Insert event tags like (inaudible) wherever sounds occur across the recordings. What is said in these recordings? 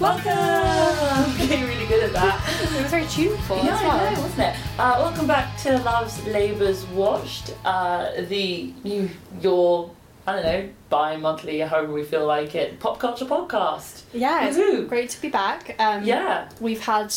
Welcome! Getting (laughs) really good at that. It was very tuneful Yeah, as I well. know, wasn't it? Uh, welcome back to Love's Labour's Watched, uh, the new, your, I don't know, bi-monthly, however we feel like it, pop culture podcast. Yeah, it's great to be back. Um, Yeah. We've had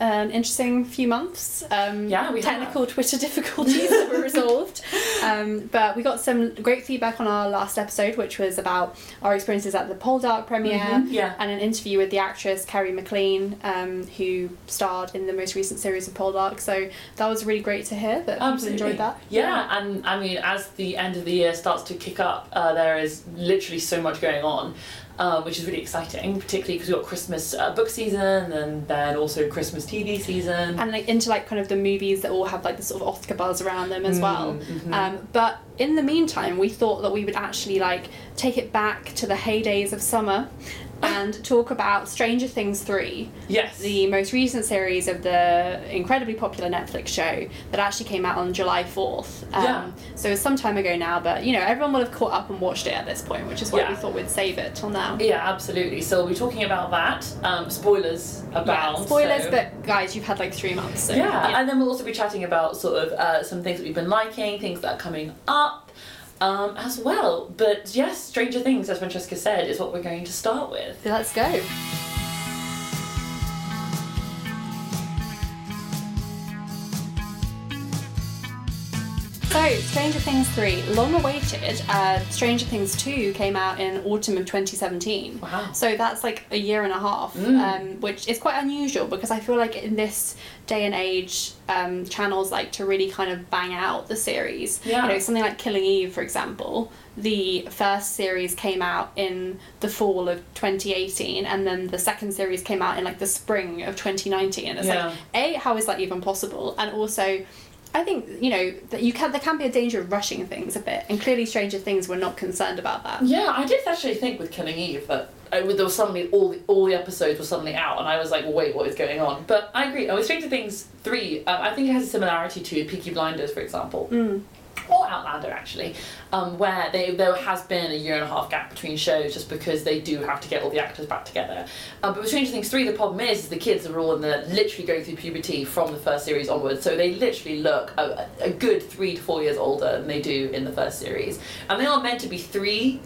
an interesting few months. Um, Yeah, we technical Twitter (laughs) difficulties that were resolved. Um, but we got some great feedback on our last episode, which was about our experiences at the Poldark premiere Mhm, yeah. and an interview with the actress Kerry McLean, um, who starred in the most recent series of Poldark. So that was really great to hear that people enjoyed that. Yeah, and I mean, as the end of the year starts to kick up, uh, there is literally so much going on, uh, which is really exciting, particularly because we've got Christmas uh, book season and then also Christmas TV season. and like into like kind of the movies that all have like the sort of Oscar buzz around them as well. mhm. Um, but in the meantime, we thought that we would actually like take it back to the heydays of summer and talk about Stranger Things 3, yes. the most recent series of the incredibly popular Netflix show that actually came out on July 4th. Um, Yeah. So it's some time ago now, but you know, everyone will have caught up and watched it at this point, which is why Yeah. we thought we'd save it till now. Yeah, absolutely. So we'll be talking about that. Um, spoilers Yeah, about. spoilers, so- but guys, you've had like three months. So yeah. and then we'll also be chatting about sort of uh, some things that we've been liking, things that are coming up. Um, as well, but yes, Stranger Things, as Francesca said, is what we're going to start with. Let's go. So, Stranger Things 3, long awaited. Uh, Stranger Things 2 came out in autumn of 2017. Wow. So that's like a year and a half, um, which is quite unusual because I feel like in this day and age, um, channels like to really kind of bang out the series. Yeah. You know, something like Killing Eve, for example, the first series came out in the fall of 2018, and then the second series came out in like the spring of 2019. And it's Yeah. like, A, how is that even possible? And also, I think you know that you can there can be a danger of rushing things a bit, and clearly Stranger Things were not concerned about that. Yeah, I did actually think with Killing Eve that uh, there was suddenly all the, all the episodes were suddenly out, and I was like, well, wait, what is going on? But I agree. Oh, with Stranger Things three, uh, I think it has a similarity to Peaky Blinders, for example. Or Outlander, actually, um, where they, there has been a year and a half gap between shows just because they do have to get all the actors back together. Um, but with Stranger Things 3, the problem is, is the kids are all in the literally going through puberty from the first series onwards, so they literally look a, a good three to four years older than they do in the first series. And they are meant to be three,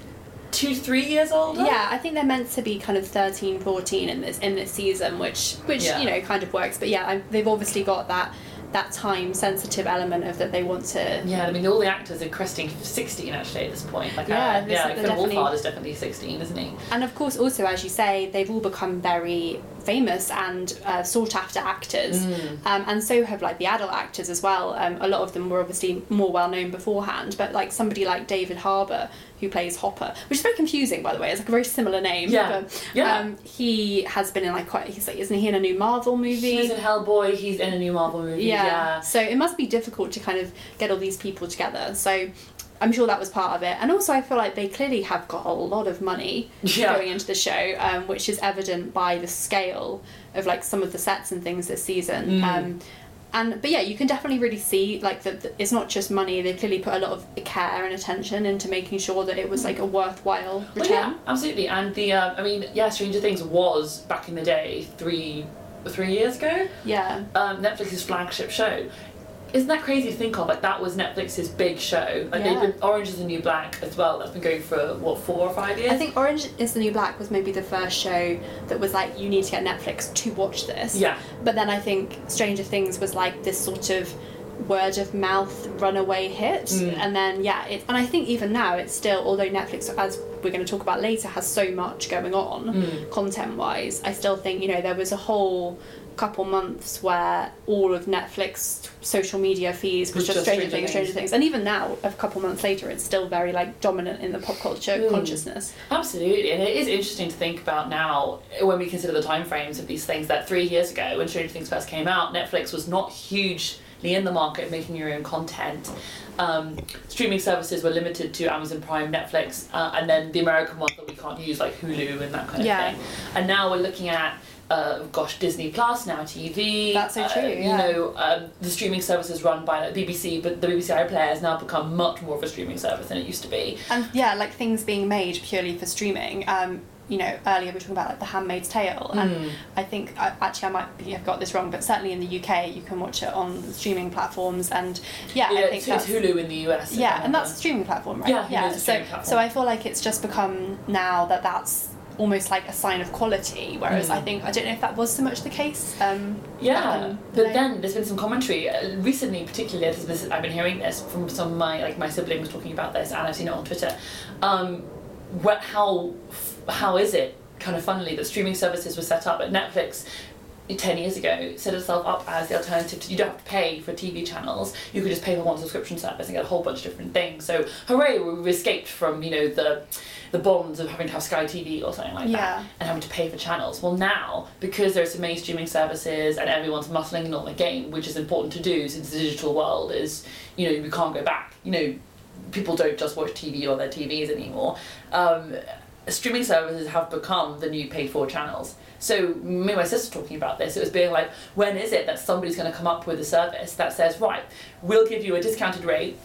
two to three years older. Yeah, I think they're meant to be kind of 13, 14 in this in this season, which which Yeah. you know kind of works. But yeah, I, they've obviously got that that time sensitive element of that they want to. Yeah, I mean, all the actors are cresting 16 actually at this point. Like, Yeah, uh, yeah, like definitely- Wolfhard is definitely 16, isn't he? And of course, also as you say, they've all become very famous and uh, sought after actors, um, and so have like the adult actors as well. Um, a lot of them were obviously more well known beforehand, but like somebody like David Harbour who plays Hopper, which is very confusing by the way. It's like a very similar name. Yeah. But, Yeah. Um, he has been in like quite. He's like, isn't he in a new Marvel movie? He's in Hellboy, he's in a new Marvel movie. yeah. yeah. So it must be difficult to kind of get all these people together. So I'm sure that was part of it. And also, I feel like they clearly have got a lot of money Yeah. going into the show, um, which is evident by the scale of like some of the sets and things this season. Mm. Um, and but yeah, you can definitely really see like that it's not just money. They clearly put a lot of care and attention into making sure that it was like a worthwhile Well, return. yeah, absolutely. And the, uh, I mean, yeah, Stranger Things was back in the day, three, three years ago, yeah. um, Netflix's flagship show. Isn't that crazy to think of? Like that was Netflix's big show. Like Yeah. they've been Orange is the New Black as well. That's been going for what four or five years. I think Orange is the New Black was maybe the first show that was like, you need to get Netflix to watch this. Yeah. But then I think Stranger Things was like this sort of word of mouth runaway hit. Mm. And then, yeah, it, and I think even now it's still, although Netflix, as we're going to talk about later, has so much going on Mm. content wise, I still think, you know, there was a whole couple months where all of Netflix social media feeds was, just, just Stranger, Stranger Things, Things. Stranger Things. And even now, a couple months later, it's still very like dominant in the pop culture Mm. consciousness. Absolutely, and it is interesting to think about now when we consider the timeframes of these things. That three years ago, when Stranger Things first came out, Netflix was not hugely in the market making your own content. Um, streaming services were limited to Amazon Prime, Netflix, uh, and then the American ones that we can't use, like Hulu and that kind of Yeah. thing. And now we're looking at. Uh, gosh, Disney Plus now TV. That's so uh, true, You know, um, the streaming services run by like, BBC, but the BBC iPlayer has now become much more of a streaming service than it used to be. And yeah, like things being made purely for streaming. Um, you know, earlier we were talking about like The Handmaid's Tale, and Mm. I think I, actually I might be, have got this wrong, but certainly in the UK you can watch it on streaming platforms, and yeah, Yeah, I think it's, Hulu in the US. Yeah, and that's a streaming platform, right? Yeah, yeah. So platform. so I feel like it's just become now that that's almost like a sign of quality, whereas I Mm. think I don't know if that was so much the case. Um, Yeah, the but day. then there's been some commentary uh, recently, particularly this, this, I've been hearing this from some of my like my siblings talking about this, and I've seen it on Twitter. Um, what how how is it kind of funnily that streaming services were set up at Netflix. 10 years ago set itself up as the alternative to you don't have to pay for TV channels you could just pay for one subscription service and get a whole bunch of different things so hooray we've escaped from you know the the bonds of having to have Sky TV or something like that and having to pay for channels. Well, now because there are so many streaming services and everyone's muscling in on the game, which is important to do since the digital world is, you know, we can't go back. You know, people don't just watch TV on their TVs anymore. Um, streaming services have become the new paid for channels. So me and my sister talking about this, it was being like, when is it that somebody's going to come up with a service that says, right, we'll give you a discounted rate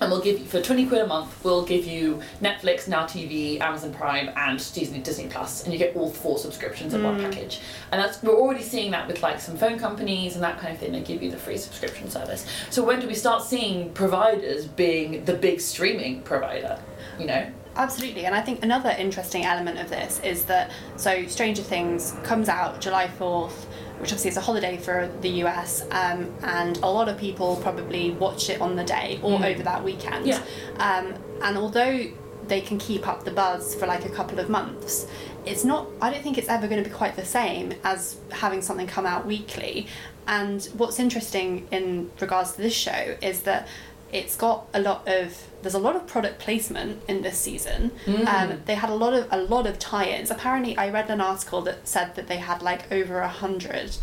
and we'll give you for 20 quid a month we'll give you netflix now tv amazon prime and disney disney plus and you get all four subscriptions in one mm. package. And that's we're already seeing that with like some phone companies and that kind of thing they give you the free subscription service. So when do we start seeing providers being the big streaming provider you know Absolutely, and I think another interesting element of this is that so Stranger Things comes out July 4th, which obviously is a holiday for the US, um, and a lot of people probably watch it on the day or over that weekend. Yeah. Um, and although they can keep up the buzz for like a couple of months, it's not, I don't think it's ever going to be quite the same as having something come out weekly. And what's interesting in regards to this show is that it's got a lot of there's a lot of product placement in this season. Um, they had a lot of a lot of tie-ins. Apparently, I read an article that said that they had like over a hundred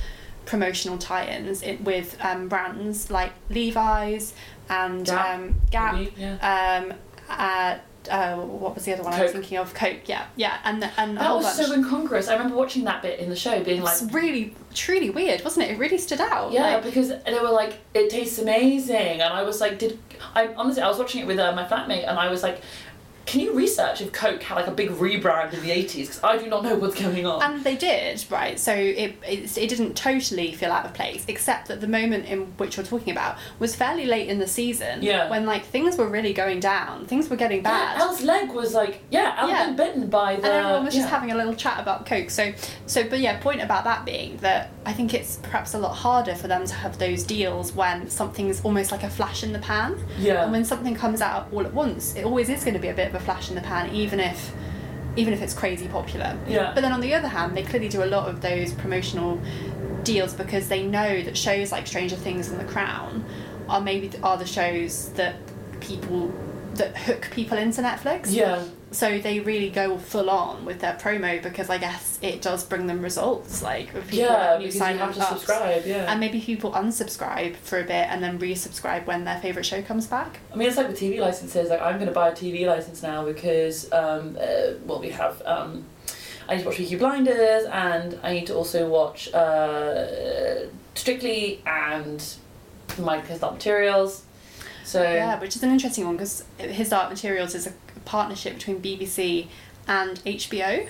promotional tie-ins in, with um, brands like Levi's and Gap, um, Gap. maybe, yeah. Um, uh, uh, what was the other one I was thinking of? Coke. Yeah, yeah, and and that was bunch. so incongruous i remember watching that bit in the show being like it's really truly weird, wasn't it? It really stood out. Yeah, like- because they were like, it tastes amazing, and I was like, did I honestly? I was watching it with uh, my flatmate, and I was like, can you research if Coke had like a big rebrand in the eighties? Because I do not know what's going on. And they did, right? So it, it it didn't totally feel out of place, except that the moment in which we're talking about was fairly late in the season. Yeah. When like things were really going down, things were getting bad. yeah, El's leg was like, yeah, El Yeah. had been bitten by the. and everyone was just having a little chat about Coke. So, so, but yeah, point about that being that I think it's perhaps a lot harder for them to have those deals when something's almost like a flash in the pan. Yeah. And when something comes out all at once, it always is going to be a bit of a flash in the pan, even if, even if it's crazy popular. Yeah. But then on the other hand, they clearly do a lot of those promotional deals because they know that shows like Stranger Things and The Crown are maybe are the shows that people that hook people into Netflix. Yeah. So they really go full on with their promo because I guess it does bring them results, like with people Yeah, who sign you have up to subscribe. Yeah. And maybe people unsubscribe for a bit and then resubscribe when their favourite show comes back. I mean, it's like with TV licenses. Like, I'm going to buy a TV license now because, um, uh, well, we have. Um, I need to watch Peaky Blinders, and I need to also watch uh, Strictly and My Dark Materials. So Yeah, which is an interesting one because His Dark Materials is a partnership between BBC and HBO.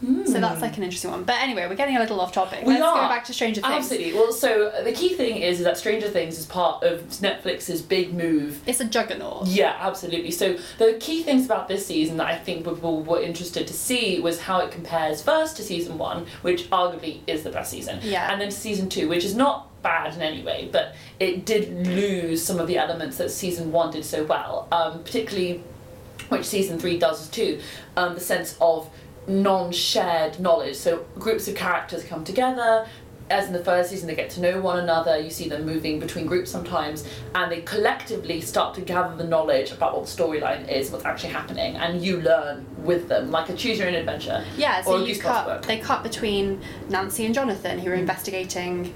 So that's like an interesting one. But anyway, we're getting a little off topic. Hmm. We Let's go back to Stranger Things. Absolutely. Well, so the key thing is, is that Stranger Things is part of Netflix's big move It's a juggernaut. Yeah, absolutely. So the key things about this season that I think people were interested to see was how it compares first to season one, which arguably is the best season, Yeah. and then to season two, which is not bad in any way, but it did lose some of the elements that season one did so well, um, particularly which season three does too, um, the sense of non-shared knowledge. So groups of characters come together. As in the first season, they get to know one another. You see them moving between groups sometimes, and they collectively start to gather the knowledge about what the storyline is, what's actually happening, and you learn with them, like a choose your own adventure. Yeah, or so a you cut. book. They cut between Nancy and Jonathan, who are mm. investigating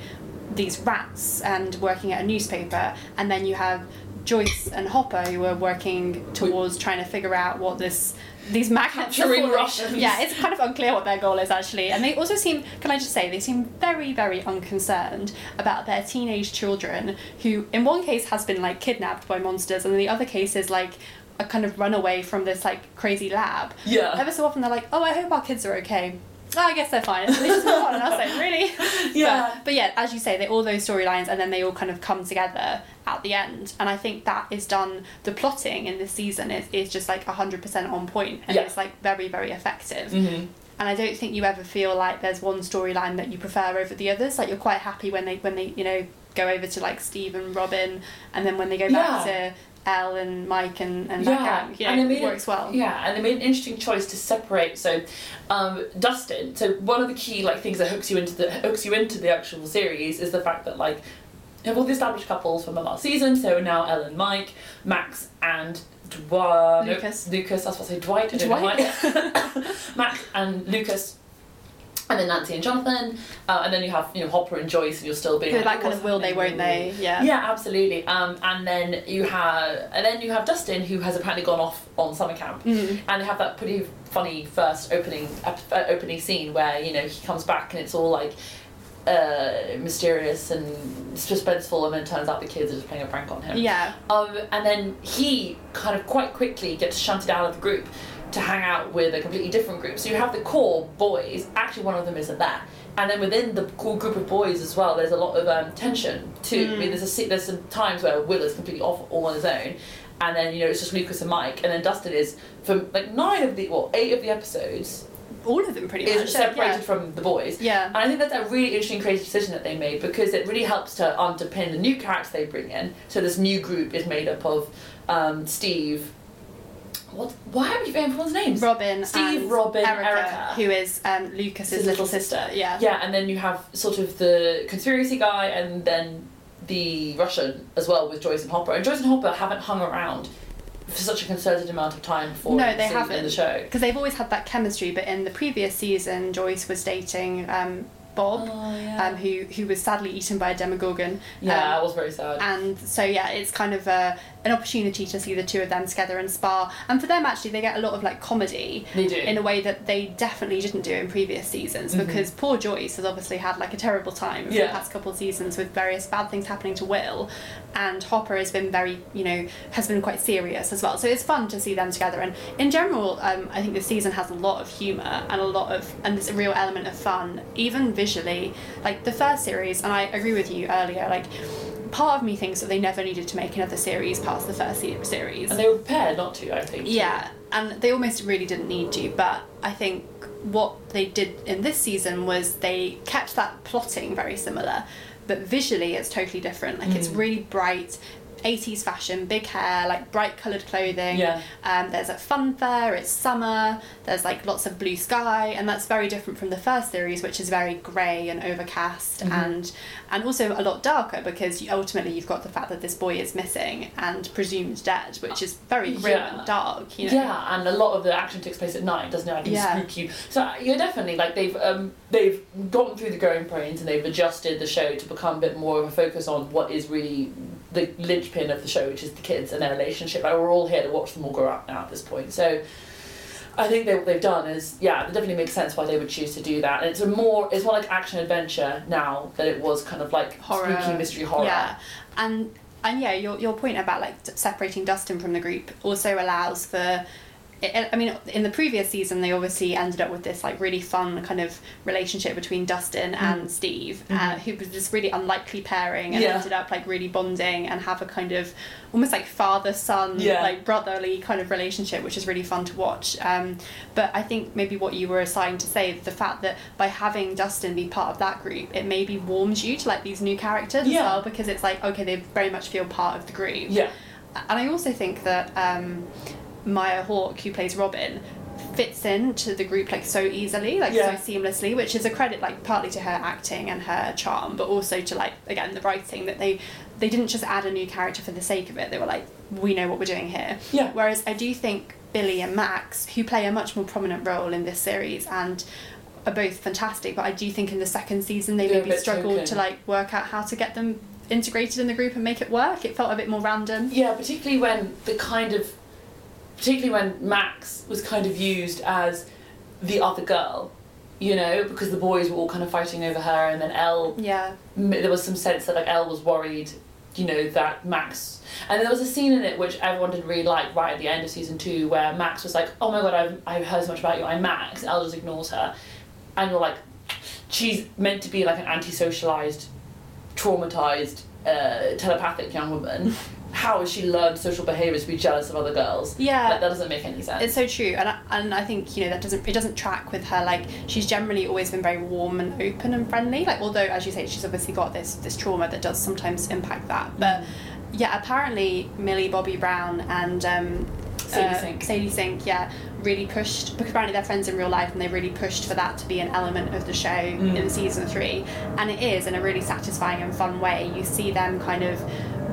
these rats and working at a newspaper, and then you have Joyce and Hopper, who are working towards trying to figure out what this these magnets are Capturing. Russians. Yeah, it's kind of unclear what their goal is actually, and they also seem. Can I just say they seem very, very unconcerned about their teenage children, who in one case has been like kidnapped by monsters, and in the other case is like a kind of runaway from this like crazy lab. Yeah. Ever so often they're like, oh, I hope our kids are okay. Oh, I guess they're fine. And they just move on, and I was like, really? (laughs) Yeah. But, but yeah, as you say, they all those storylines, and then they all kind of come together at the end. And I think that is done. The plotting in this season is, is just like hundred percent on point, and Yeah. it's like very very effective. Mm-hmm. And I don't think you ever feel like there's one storyline that you prefer over the others. Like you're quite happy when they when they you know go over to like Steve and Robin, and then when they go back Yeah. to El and Mike and and that gang, you know, and they it made works well. Yeah, and they made an interesting choice to separate. So, um, Dustin. So one of the key like things that hooks you into the hooks you into the actual series is the fact that like have all the established couples from the last season. So now El and Mike, Max and Dwight. Lucas. Lucas. That's what I say. Dwight. I Dwight. (laughs) Max and Lucas. And then Nancy and Jonathan, uh, and then you have you know Hopper and Joyce, and you're still being like, that "Oh, kind of will they, won't they? Yeah. Yeah, absolutely. Um, and then you have, and then you have Dustin, who has apparently gone off on summer camp, Mm. and they have that pretty funny first opening uh, opening scene where you know he comes back and it's all like uh, mysterious and suspenseful, and then it turns out the kids are just playing a prank on him. Yeah. Um, and then he kind of quite quickly gets shunted out of the group to hang out with a completely different group. So you have the core boys. Actually, one of them isn't there. And then within the core group of boys as well, there's a lot of um, tension too. I mean, there's a there's some times where Will is completely off all on his own, and then you know it's just Lucas and Mike, and then Dustin is for like nine of the well eight of the episodes All of them pretty is much. separated from the boys. Yeah. And I think that's a really interesting creative decision that they made because it really helps to underpin the new character they bring in. So this new group is made up of um, Steve. What? Why have you everyone's names? Robin, Steve, and Robin, Erica, Erica. who is um, Lucas's His little sister. Yeah. Yeah, and then you have sort of the conspiracy guy, and then the Russian as well with Joyce and Hopper. And Joyce and Hopper haven't hung around for such a concerted amount of time before. No, they the- in haven't. the show. Because they've always had that chemistry, but in the previous season, Joyce was dating um, Bob, Oh yeah. um, who who was sadly eaten by a demogorgon. yeah, Um, it was very sad. and so yeah, it's kind of a, an opportunity to see the two of them together and spar. And for them, actually, they get a lot of like comedy they do. in a way that they definitely didn't do in previous seasons Mhm. because poor Joyce has obviously had like a terrible time Yeah. the past couple of seasons with various bad things happening to Will and Hopper has been very you know has been quite serious as well so it's fun to see them together and in general um, I think this season has a lot of humour and a lot of and there's a real element of fun even visually like the first series and I agree with you earlier like part of me thinks that they never needed to make another series past the first se- series and they were prepared not to, I think. yeah, and they almost really didn't need to, but I think what they did in this season was they kept that plotting very similar, but visually it's totally different. Like it's Mm. really bright. 80s fashion, big hair, like bright coloured clothing. Yeah. Um, there's a fun fair, it's summer, there's like lots of blue sky, and that's very different from the first series, which is very grey and overcast Mhm. and and also a lot darker because you, ultimately you've got the fact that this boy is missing and presumed dead, which is very grim Yeah. and dark. You know? Yeah, and a lot of the action takes place at night, doesn't it? I can Yeah. spook you. So uh, you're definitely like they've um they've gotten through the growing pains and they've adjusted the show to become a bit more of a focus on what is really the linchpin of the show, which is the kids and their relationship. Like we're all here to watch them all grow up now at this point. So I think they, what they've done is yeah, it definitely makes sense why they would choose to do that. And it's a more it's more like action adventure now than it was kind of like Horror. spooky mystery horror. Yeah, and and yeah, your your point about like separating Dustin from the group also allows for. I I mean, in the previous season, they obviously ended up with this like really fun kind of relationship between Dustin and Steve, uh, Mhm. who was this really unlikely pairing, and Yeah. ended up like really bonding and have a kind of almost like father son, Yeah. like brotherly kind of relationship, which is really fun to watch. Um, but I think maybe what you were assigned to say, the fact that by having Dustin be part of that group, it maybe warms you to like these new characters as well because it's like okay, they very much feel part of the group. Yeah. And I also think that um, Maya Hawke, who plays Robin, fits into the group like so easily, like Yeah. so seamlessly, which is a credit like partly to her acting and her charm, but also to like again the writing that they they didn't just add a new character for the sake of it. They were like, we know what we're doing here. Yeah. Whereas I do think Billy and Max, who play a much more prominent role in this series and are both fantastic, but I do think in the second season they They're maybe struggled token. to like work out how to get them integrated in the group and make it work. It felt a bit more random. Yeah, particularly when the kind of, particularly when Max was kind of used as the other girl, you know, because the boys were all kind of fighting over her, and then El, Yeah. there was some sense that like El was worried you know that Max. And there was a scene in it which everyone didn't really like right at the end of season two, where Max was like, "Oh my god, I've I've heard so much about you. I'm Max." El just ignores her, and you're like, she's meant to be like an anti-socialized, traumatized, uh, telepathic young woman. How has she learned social behaviors to be jealous of other girls? Yeah. Like, that doesn't make any sense. It's so true, and I, and I think you know that doesn't it doesn't track with her. Like she's generally always been very warm and open and friendly. Like although as you say, she's obviously got this this trauma that does sometimes impact that. But yeah, apparently Millie Bobby Brown and um, Sadie uh, Sink. Sadie Sink, yeah, really pushed because apparently they're friends in real life and they really pushed for that to be an element of the show in season three, and it is in a really satisfying and fun way. You see them kind of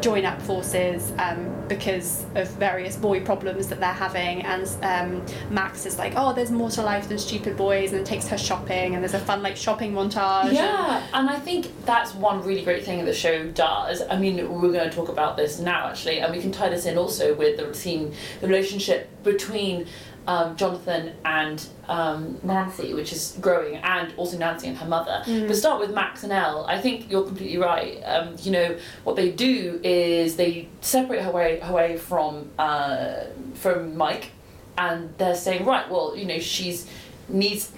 join up forces um, because of various boy problems that they're having and um, Max is like oh there's more to life than stupid boys and takes her shopping and there's a fun like shopping montage Yeah, and I think that's one really great thing the show does. I mean, we're going to talk about this now actually, and we can tie this in also with the scene, the relationship between um, Jonathan and um, Nancy, which is growing, and also Nancy and her mother. But start with Max and El. I think you're completely right. Um, you know what they do is they separate her way her way from uh, from Mike, and they're saying right, well, you know, she's needs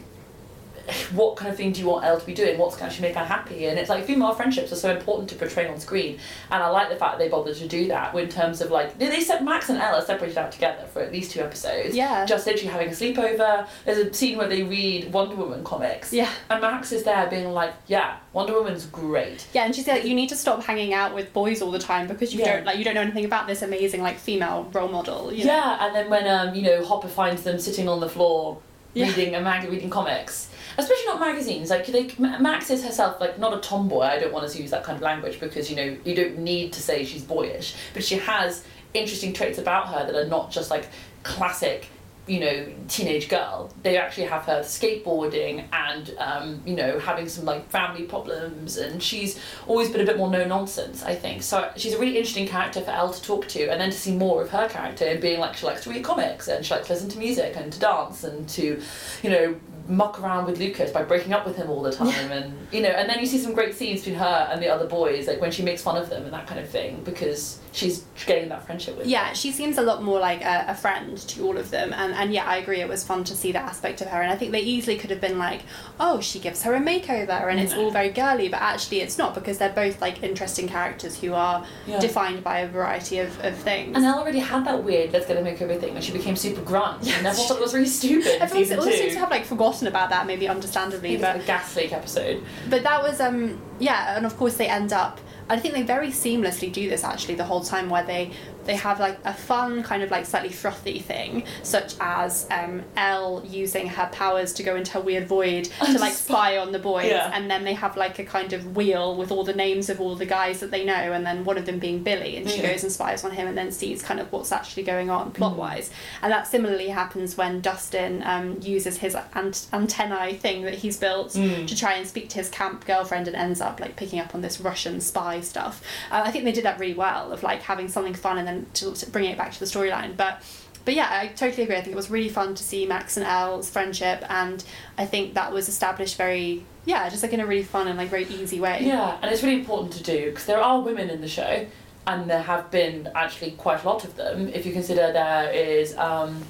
what kind of thing do you want El to be doing? What's going to actually make her happy? And it's like female friendships are so important to portray on screen, and I like the fact that they bothered to do that in terms of like they, they set Max and El are separated out together for at least two episodes. Yeah. just literally having a sleepover. There's a scene where they read Wonder Woman comics. Yeah. and Max is there being like, yeah, Wonder Woman's great. Yeah, and she's like, you need to stop hanging out with boys all the time because you Yeah. don't like you don't know anything about this amazing like female role model. You know? Yeah, and then when um you know Hopper finds them sitting on the floor Yeah. reading a mag reading comics, especially not magazines. Like Ma- Max is herself like not a tomboy. I don't want to use that kind of language because you know you don't need to say she's boyish, but she has interesting traits about her that are not just like classic. You know, teenage girl. They actually have her skateboarding and um, you know having some like family problems, and she's always been a bit more no nonsense. I think so. She's a really interesting character for El to talk to, and then to see more of her character and being like she likes to read comics and she likes to listen to music and to dance and to, you know, muck around with Lucas by breaking up with him all the time, and you know, and then you see some great scenes between her and the other boys, like when she makes fun of them and that kind of thing, because she's getting that friendship with. Yeah, she seems a lot more like a, a friend to all of them, and, and yeah, I agree. It was fun to see that aspect of her, and I think they easily could have been like, oh, she gives her a makeover, and it's all very girly, but actually it's not because they're both like interesting characters who are Yeah. defined by a variety of, of things. And El already had that weird let's get a make everything when she became super grunge, and (laughs) everyone thought it was really stupid. Everyone also seems to have like forgotten about that, maybe understandably, but a gas leak episode. but that was um yeah and of course they end up i think they very seamlessly do this actually the whole time where they they have like a fun kind of like slightly frothy thing such as um El using her powers to go into a weird void (laughs) to like spy on the boys Yeah. and then they have like a kind of wheel with all the names of all the guys that they know and then one of them being Billy and she Yeah. goes and spies on him and then sees kind of what's actually going on plot wise and that similarly happens when Dustin um, uses his ant- antennae thing that he's built Mm. to try and speak to his camp girlfriend and ends up like picking up on this Russian spy stuff. Uh, I think they did that really well of like having something fun and then to, bring it back to the storyline. But but yeah, I totally agree. I think it was really fun to see Max and El's friendship, and I think that was established very yeah, just like in a really fun and like very easy way. Yeah, and it's really important to do because there are women in the show, and there have been actually quite a lot of them. If you consider there is um,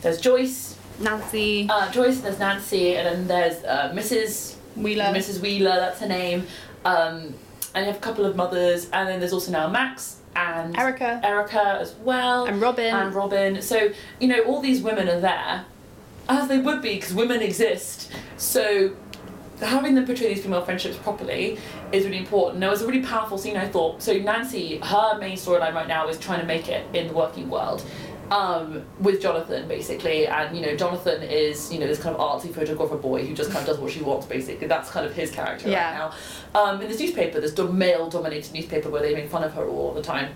there's Joyce, Nancy uh, Joyce, there's Nancy, and then there's uh, Mrs. Wheeler. Mrs. Wheeler, that's her name. Um, and you have a couple of mothers, and then there's also now Max and Erica Erica as well, and Robin. and Robin. So you know all these women are there, as they would be because women exist. So having them portray these female friendships properly is really important. There was a really powerful scene I thought. So Nancy, her main storyline right now is trying to make it in the working world. Um, with Jonathan basically, and you know Jonathan is you know this kind of artsy photographer boy who just kind of does what she wants basically. That's kind of his character Yeah. right now. Um, in this newspaper, this male-dominated newspaper where they make fun of her all the time,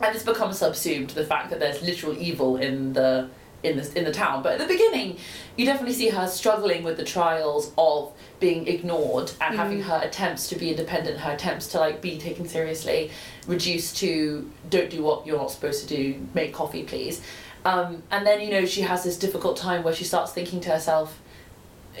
and it's become subsumed to the fact that there's literal evil in the in the in the town. But at the beginning, you definitely see her struggling with the trials of being ignored and having her attempts to be independent, her attempts to like be taken seriously, reduced to don't do what you're not supposed to do, make coffee please. Um, and then you know she has this difficult time where she starts thinking to herself,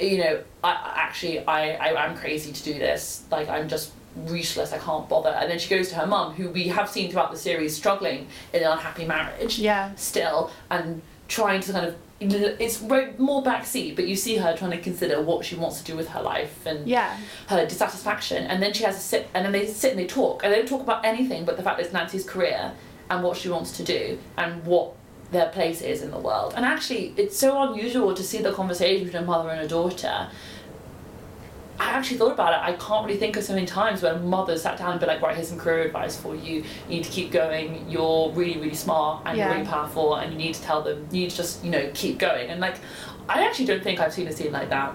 you know, I actually I, I am crazy to do this. Like I'm just useless, I can't bother. And then she goes to her mum, who we have seen throughout the series struggling in an unhappy marriage Yeah. still, and trying to kind of it's more backseat, but you see her trying to consider what she wants to do with her life and Yeah. her dissatisfaction, and then she has a sit, and then they sit and they talk, and they don't talk about anything but the fact that it's Nancy's career and what she wants to do and what their place is in the world. And actually, it's so unusual to see the conversation between a mother and a daughter. I actually thought about it. I can't really think of so many times when a mother sat down and be like, right, here's some career advice for you. You need to keep going. You're really, really smart and Yeah. you're really powerful, and you need to tell them. You need to just, you know, keep going. And like, I actually don't think I've seen a scene like that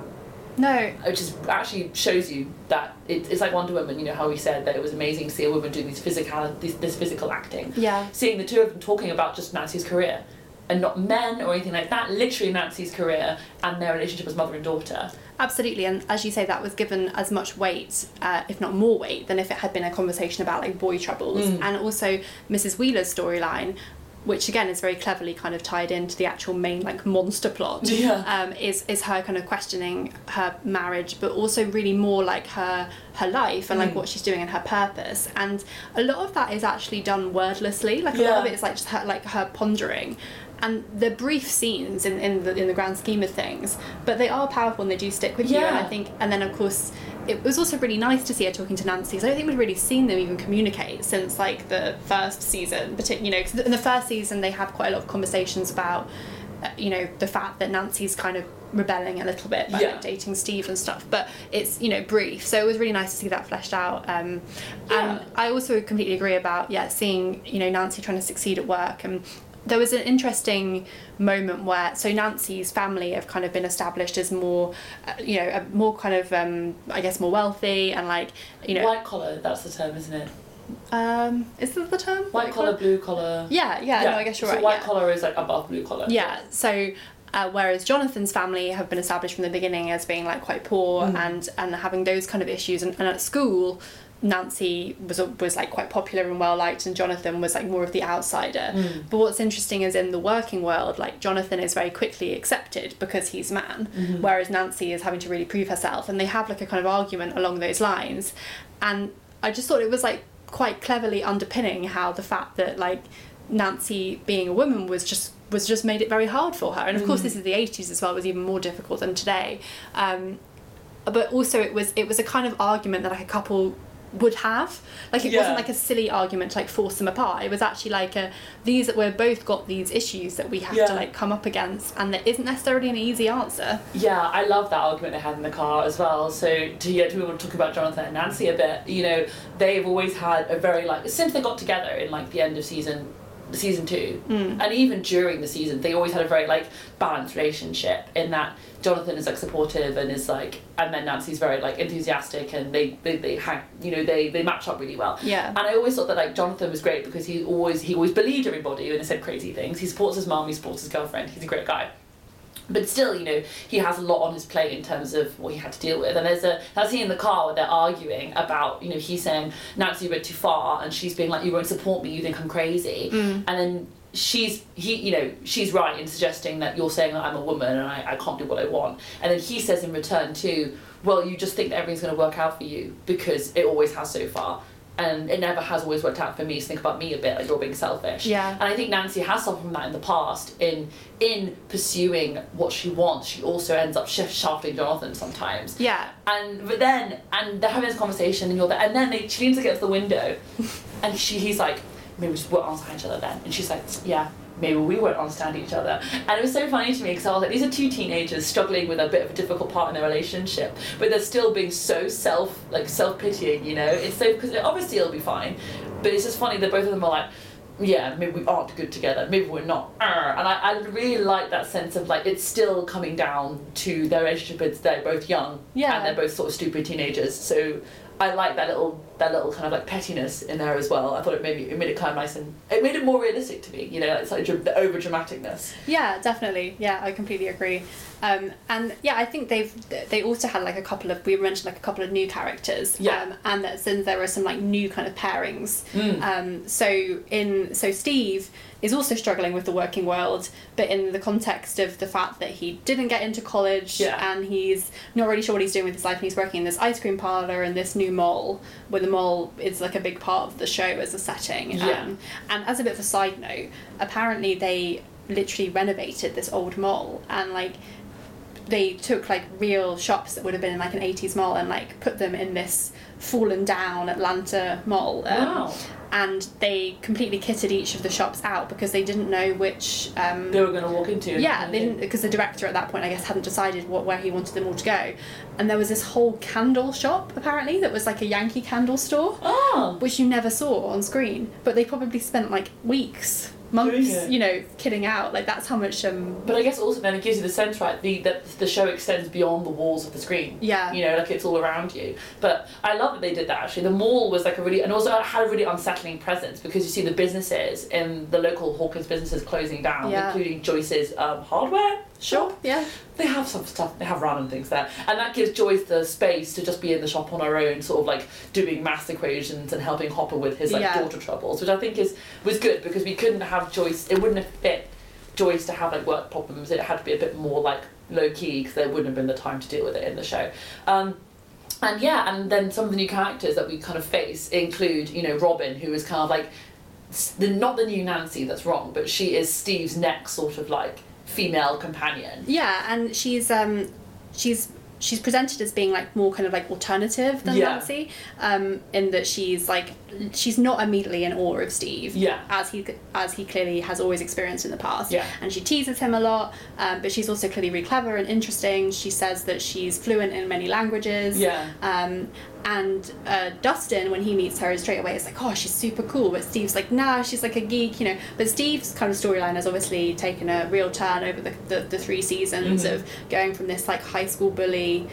No. which is actually shows you that it, it's like Wonder Woman. You know how we said that it was amazing to see a woman doing these physical this, this physical acting. Yeah. Seeing the two of them talking about just Nancy's career, and not men or anything like that. Literally Nancy's career and their relationship as mother and daughter. Absolutely, and as you say, that was given as much weight, uh, if not more weight, than if it had been a conversation about like boy troubles. Mm. And also Mrs. Wheeler's storyline, which again is very cleverly kind of tied into the actual main like monster plot. (laughs) Yeah. Um, is is her kind of questioning her marriage, but also really more like her her life and like Mm. what she's doing and her purpose. And a lot of that is actually done wordlessly. Like a lot of it is like just her like her pondering. And they're brief scenes in, in the in the grand scheme of things, but they are powerful and they do stick with you. And I think, and then of course, it was also really nice to see her talking to Nancy. 'cause I don't think we'd really seen them even communicate since like the first season. But you know, 'cause in the first season they had quite a lot of conversations about, uh, you know, the fact that Nancy's kind of rebelling a little bit by Yeah. like, dating Steve and stuff. But it's you know brief, so it was really nice to see that fleshed out. Um, Yeah. And I also completely agree about yeah seeing you know Nancy trying to succeed at work and there was an interesting moment where so Nancy's family have kind of been established as more uh, you know a more kind of um I guess more wealthy and like you know White collar, that's the term, isn't it? um is that the term White collar, blue collar. yeah yeah, no I guess you're so right white yeah. collar is like above blue collar. Yeah, so uh, whereas Jonathan's family have been established from the beginning as being like quite poor Mm. and and having those kind of issues, and, and at school. Nancy was was like quite popular and well liked, and Jonathan was like more of the outsider. Mm. But what's interesting is in the working world, like Jonathan is very quickly accepted because he's a man, Mm-hmm. whereas Nancy is having to really prove herself, and they have like a kind of argument along those lines. And I just thought it was like quite cleverly underpinning how the fact that like Nancy being a woman was just was just made it very hard for her. And of course, Mm. this is the eighties as well, was even more difficult than today. Um, but also, it was it was a kind of argument that like a couple would have. Like it Yeah. wasn't like a silly argument to like force them apart. It was actually like a these that we're both got these issues that we have Yeah. to like come up against, and there isn't necessarily an easy answer. Yeah, I love that argument they had in the car as well. So to yeah, to be able to talk about Jonathan and Nancy a bit, you know, they've always had a very like since they got together in like the end of season season two Mm. and even during the season they always had a very like balanced relationship in that Jonathan is like supportive and is like and then Nancy's very like enthusiastic and they they, they hang you know they they match up really well Yeah. and I always thought that like Jonathan was great because he always he always believed everybody and they said crazy things he supports his mom, he supports his girlfriend he's a great guy but still, you know, he has a lot on his plate in terms of what he had to deal with. And there's a that scene in the car where they're arguing about, you know, he's saying Nancy went too far, and she's being like, "You won't support me. You think I'm crazy." Mm. And then she's he, you know, she's right in suggesting that you're saying that I'm a woman and I, I can't do what I want. And then he says in return too, "Well, you just think that everything's going to work out for you because it always has so far." And it never has always worked out for me. So think about me a bit, like you're being selfish. Yeah. And I think Nancy has suffered from that in the past. In in pursuing what she wants, she also ends up shift shafting Jonathan sometimes. Yeah. And but then and they're having this conversation and you're there and then they, she leans against the window (laughs) and she he's like, maybe we just won't understand each other then. And she's like, yeah, maybe we won't understand each other. And it was so funny to me because I was like, these are two teenagers struggling with a bit of a difficult part in their relationship, but they're still being so self like self pitying, you know. It's so because obviously it'll be fine, but it's just funny that both of them are like. Yeah, maybe we aren't good together. Maybe we're not. And I, I really like that sense of like it's still coming down to their relationship. It's they're both young Yeah. and they're both sort of stupid teenagers. So I like that little that little kind of like pettiness in there as well. I thought it made me, it made it kind of nice and it made it more realistic to me. You know, it's like the over dramaticness. Yeah, definitely. Yeah, I completely agree. Um, and yeah, I think they've they also had like a couple of we mentioned like a couple of new characters. Yeah. Um, and that since there were some like new kind of pairings. Mm. Um, so in so Steve is also struggling with the working world, but in the context of the fact that he didn't get into college Yeah. and he's not really sure what he's doing with his life, and he's working in this ice cream parlor in this new mall with a mall is like a big part of the show as a setting. Yeah. Um, and as a bit of a side note, apparently they literally renovated this old mall and like they took like real shops that would have been in like an 80s mall and like put them in this fallen down Atlanta mall. Um, Wow. And they completely kitted each of the shops out because they didn't know which. Um, They were going to walk into. yeah, they didn't because the director at that point, I guess, hadn't decided what where he wanted them all to go, and there was this whole candle shop apparently that was like a Yankee candle store, Oh. which you never saw on screen, but they probably spent like weeks, months, you know, kidding out. Like that's how much. Um, But I guess also then it gives you the sense, right, the that the show extends beyond the walls of the screen. Yeah. You know, like it's all around you. But I love that they did that actually. The mall was like a really and also it had a really unsettling presence because you see the businesses in the local Hawkins businesses closing down, Yeah. including Joyce's um, hardware shop. yeah, They have some stuff, they have random things there. And that gives Joyce the space to just be in the shop on her own, sort of like doing math equations and helping Hopper with his like Yeah. daughter troubles, which I think is was good because we couldn't have Joyce, it wouldn't have fit Joyce to have like work problems. It had to be a bit more like low key because there wouldn't have been the time to deal with it in the show. Um, and yeah, and then some of the new characters that we kind of face include, you know, Robin, who is kind of like the not the new Nancy that's wrong, but she is Steve's next sort of like female companion. yeah, and she's um, she's she's presented as being like more kind of like alternative than Yeah. Nancy, um, in that she's like she's not immediately in awe of Steve. Yeah. as he as he clearly has always experienced in the past. Yeah. And she teases him a lot, um, but she's also clearly really clever and interesting. She says that she's fluent in many languages. Yeah. Um, and uh, Dustin, when he meets her, straight away is like, oh, she's super cool. But Steve's like, nah, she's like a geek, you know. But Steve's kind of storyline has obviously taken a real turn over the, the, the three seasons Mhm. of going from this like high school bully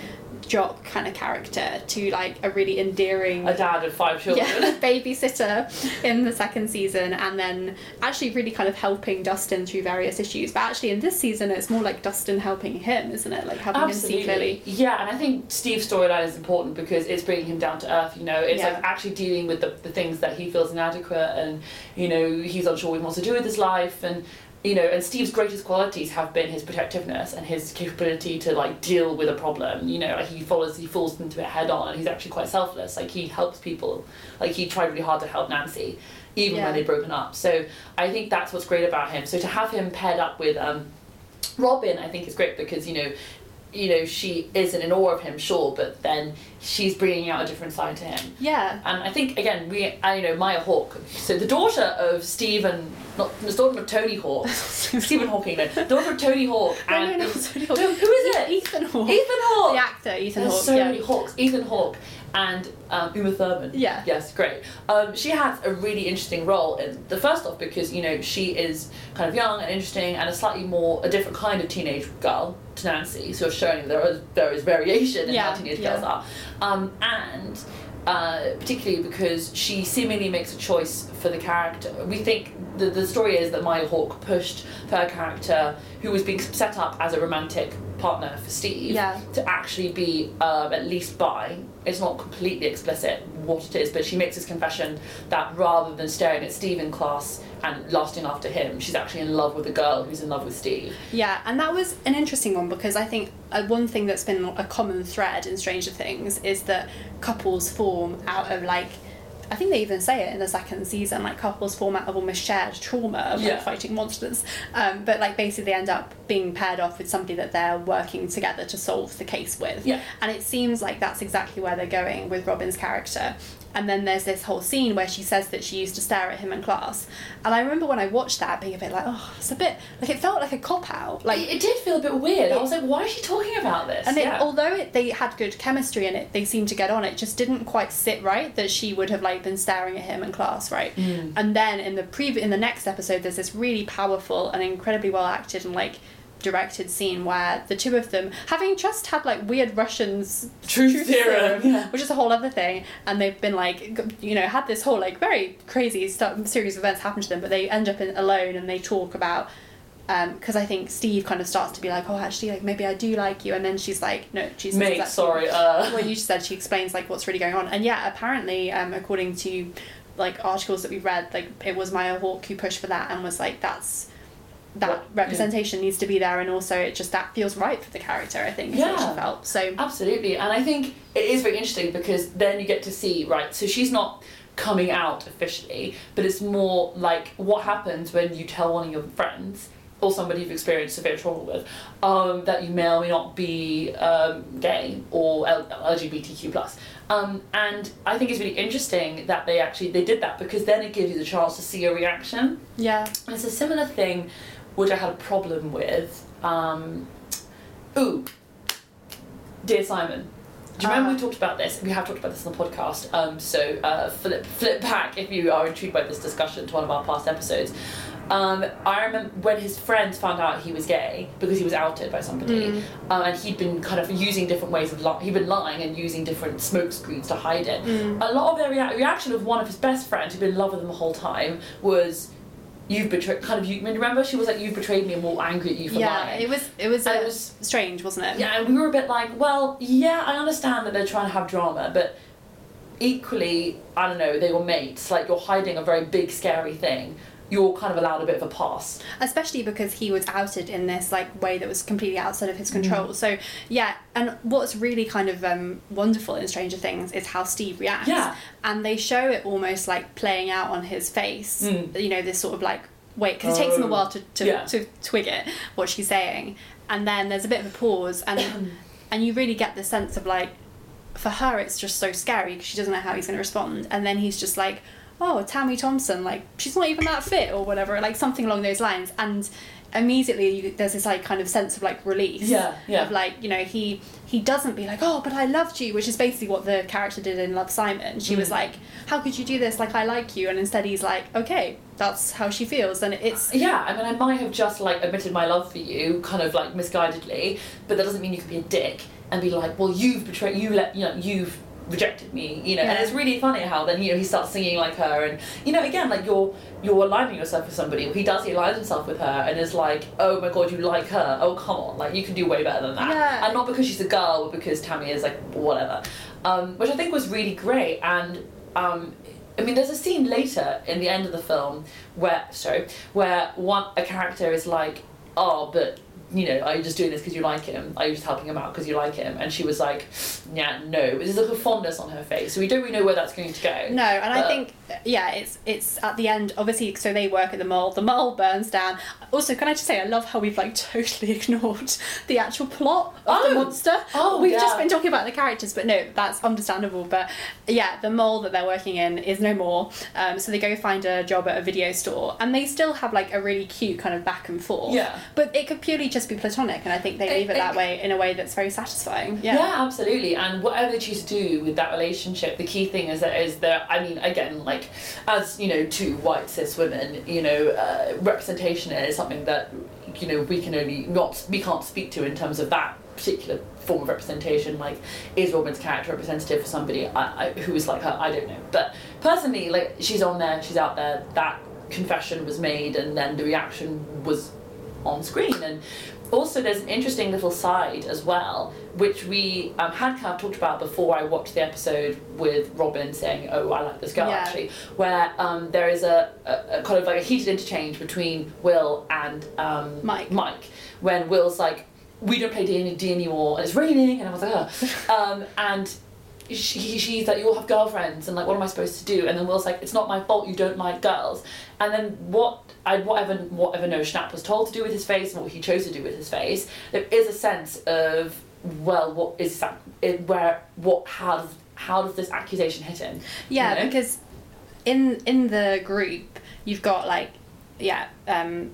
jock kind of character to like a really endearing A dad of five children. yeah, (laughs) babysitter in the second season, and then actually really kind of helping Dustin through various issues. But actually, in this season, it's more like Dustin helping him, isn't it? Like helping him see clearly. Yeah, and I think Steve's storyline is important because it's bringing him down to earth. You know, it's Yeah. like actually dealing with the, the things that he feels inadequate, and you know he's unsure what he wants to do with his life, and you know, and Steve's greatest qualities have been his protectiveness and his capability to like deal with a problem. You know, like he follows, he falls into it head on, and he's actually quite selfless. Like he helps people. Like he tried really hard to help Nancy, even Yeah. when they'd broken up. So I think that's what's great about him. So to have him paired up with um, Robin, I think is great because you know, you know she isn't in awe of him, sure, but then she's bringing out a different side to him. Yeah. And I think again, we, I you know, Maya Hawke, so the daughter of Stephen, not the daughter of Tony Hawk, (laughs) Stephen Hawking, no, daughter of Tony Hawk, No, and no, no, Tony who is it? Ethan Hawke. Ethan Hawke. The actor, Ethan There's Hawke. so yeah. many Hawks. Ethan Hawke and um, Uma Thurman. Yeah. Yes, great. Um, she has a really interesting role. In the first off, because you know she is kind of young and interesting and a slightly more a different kind of teenage girl Nancy, of showing there is there is variation in Yeah, how teenage yeah. girls are, um, and. Uh, particularly because she seemingly makes a choice for the character. We think the, the story is that Maya Hawke pushed for her character, who was being set up as a romantic partner for Steve, Yeah. to actually be um, at least bi. It's not completely explicit what it is, but she makes this confession that rather than staring at Steve in class and lasting after him, she's actually in love with a girl who's in love with Steve. Yeah, and that was an interesting one because I think uh, one thing that's been a common thread in Stranger Things is that couples form out of like. I think they even say it in the second season, like couples form out of almost shared trauma of like, fighting monsters. Um, but like basically they end up being paired off with somebody that they're working together to solve the case with. Yeah. And it seems like that's exactly where they're going with Robin's character. And then there's this whole scene where she says that she used to stare at him in class. And I remember when I watched that being a bit like, oh, it's a bit like it felt like a cop out. Like Like it did feel a bit weird. I was like, why is she talking about this? and it, although it, they had good chemistry and it, they seemed to get on. It just didn't quite sit right that she would have like been staring at him in class, right? Mm. And then in the previ- in the next episode, there's this really powerful and incredibly well acted and like directed scene where the two of them, having just had like weird Russians Truth serum, yeah. which is a whole other thing, and they've been like, you know, had this whole like very crazy stuff, series of events happen to them, but they end up in, alone and they talk about. Because I think Steve kind of starts to be like, oh, actually, like maybe I do like you, and then she's like, no, she's Mate, sorry. Uh, What you just said, she explains like what's really going on, and yeah, apparently, um, according to like articles that we read, like it was Maya Hawke who pushed for that and was like, that's that representation needs to be there, and also it just that feels right for the character. I think is what Yeah. she felt. So Absolutely, and I think it is very interesting because then you get to see right. So she's not coming out officially, but it's more like what happens when you tell one of your friends or somebody you've experienced severe trauma with um, that you may or may not be um, gay or L- LGBTQ plus. Um, and I think it's really interesting that they actually they did that because then it gives you the chance to see a reaction. yeah, And it's a similar thing which I had a problem with. Um, ooh, Dear Simon. Do you remember Ah. we talked about this? We have talked about this on the podcast. Um, so uh, flip flip back if you are intrigued by this discussion to one of our past episodes. Um, I remember when his friends found out he was gay because he was outed by somebody, Mm. um, and he'd been kind of using different ways of li- he'd been lying and using different smoke screens to hide it. Mm. A lot of their rea- reaction of one of his best friends who'd been in love with him the whole time was, "You've betrayed." Kind of you. Remember she was like, "You've betrayed me," and we're all angry at you for yeah. lying. It was it was, And uh, it was- strange, wasn't it? Yeah, and we were a bit like, well, yeah, I understand that they're trying to have drama, but equally, I don't know, they were mates. Like you're hiding a very big, scary thing. You're kind of allowed a bit of a pass. especially because he was outed in this like way that was completely outside of his control Mm. so yeah and what's really kind of um, wonderful in stranger things is how steve reacts Yeah. and they show it almost like playing out on his face Mm. you know this sort of like wait because it takes him a Oh. while to, to, Yeah. to twig it what she's saying and then there's a bit of a pause and (coughs) and you really get the sense of like for her it's just so scary because she doesn't know how he's going to respond and then he's just like oh tammy thompson like she's not even that fit or whatever like something along those lines. And immediately you, there's this like kind of sense of like release Yeah, yeah. of like you know he he doesn't be like oh but i loved you which is basically what the character did in love simon. She was Mm. like how could you do this? Like i like you. And instead he's like okay that's how she feels. And it's Yeah, I mean, I might have just like admitted my love for you, kind of like misguidedly, but that doesn't mean you can be a dick and be like, well, you've betrayed, you let, you know, you've rejected me, you know. And it's really funny how then you know he starts singing like her, and you know, again, like you're you're aligning yourself with somebody. He does. He aligns himself with her, and is like, oh my god, you like her? Oh come on, like you can do way better than that. Yeah. And not because she's a girl, but because Tammy is like whatever, um, which I think was really great and. Um, I mean, there's a scene later in the end of the film where, sorry, where one a character is like, "Oh, but you know, are you just doing this because you like him? Are you just helping him out because you like him?" And she was like, "Yeah, no." There's like a fondness on her face, so we don't really know where that's going to go. No, and I think yeah, it's it's at the end. Obviously, so they work at the mall. The mall burns down. Also, can I just say I love how we've like (laughs) totally ignored the actual plot of Oh. the monster. Oh, we've yeah. just been talking about the characters, but no, that's understandable. But yeah, the mall that they're working in is no more. Um, so they go find a job at a video store, and they still have like a really cute kind of back and forth. Yeah. But it could purely just be platonic, and I think they It- leave it that it- way in a way that's very satisfying. Yeah. Yeah. absolutely. And whatever they choose to do with that relationship, the key thing is that is that I mean, again, like as you know, two white cis women, you know, uh, representation is something that you know we can only not we can't speak to in terms of that particular form of representation. Like, is Robin's character representative for somebody I, I, who is like her? I don't know. But personally, like she's on there, she's out there. That confession was made, and then the reaction was on screen and also there's an interesting little side as well which we um, had kind of talked about before i watched the episode with robin saying oh i like this girl Yeah. actually where um, there is a, a, a kind of like a heated interchange between will and um, Mike. mike when will's like we don't play D&D anymore and it's raining and i was like oh. (laughs) um, and she, she's like, you all have girlfriends, and like, what am I supposed to do? And then Will's like, it's not my fault you don't like girls. And then what I whatever whatever Noah Schnapp was told to do with his face and what he chose to do with his face, there is a sense of well, what is that? Where what how does how does this accusation hit him? Yeah, You know? because in in the group you've got like yeah, um,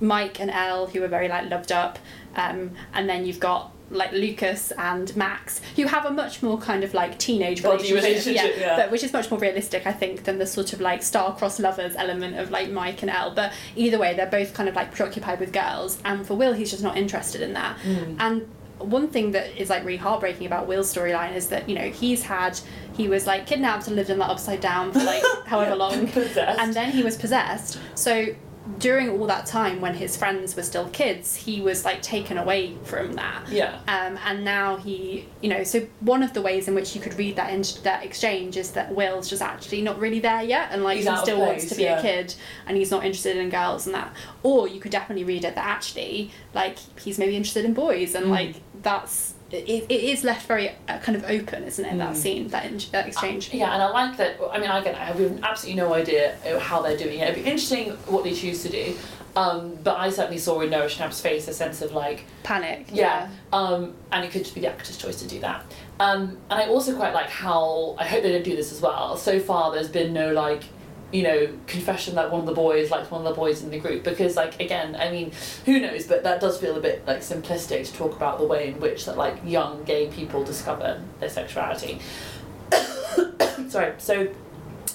Mike and El who are very like loved up, um, and then you've got like Lucas and Max who have a much more kind of like teenage Body relationship, relationship, yeah. but which is much more realistic I think than the sort of like star-crossed lovers element of like Mike and El. But either way, they're both kind of like preoccupied with girls, and for Will, he's just not interested in that. Mm. And one thing that is like really heartbreaking about Will's storyline is that you know he's had he was like kidnapped and lived in the upside down for like (laughs) however long, Possessed. and then he was possessed. So during all that time when his friends were still kids, he was like taken away from that. Yeah. Um, and now he, you know, so one of the ways in which you could read that in, that exchange is that Will's just actually not really there yet, and like He's he still wants to be yeah. a kid, and he's not interested in girls and that. Or you could definitely read it that actually, like he's maybe interested in boys, and Mm. like that's it, it is left very uh, kind of open, isn't it? That Mm. scene, that, in, that exchange. Yeah, and I like that. I mean, again, I have absolutely no idea uh, how they're doing it. It'd be interesting what they choose to do. Um, but I certainly saw in Noah Schnapp's face a sense of like, Panic. yeah, um, and it could just be the actor's choice to do that. Um, and I also quite like how I hope they don't do this as well. So far, there's been no like, you know, confession that one of the boys likes one of the boys in the group because like again, I mean, who knows? But that does feel a bit like simplistic to talk about the way in which that like young gay people discover their sexuality. (coughs) Sorry, so.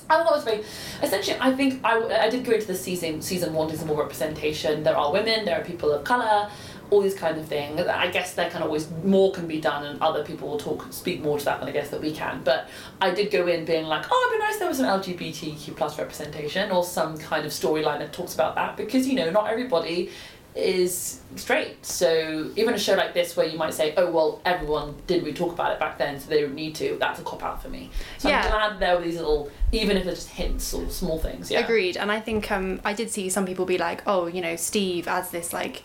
I thought that was very. Essentially, I think I, I did go into the season season wanting some more representation. There are women, there are people of color, all these kind of things. I guess there can always more can be done, and other people will talk speak more to that than I guess that we can. But I did go in being like, oh, it'd be nice if there was some LGBTQ plus representation or some kind of storyline that talks about that because you know not everybody is straight. So even a show like this where you might say, oh well, everyone did we talk about it back then, so they don't need to. That's a cop out for me. So Yeah. I'm glad there were these little, even if they're just hints or small things. Yeah. Agreed. And I think um, I did see some people be like, oh, you know, Steve as this like,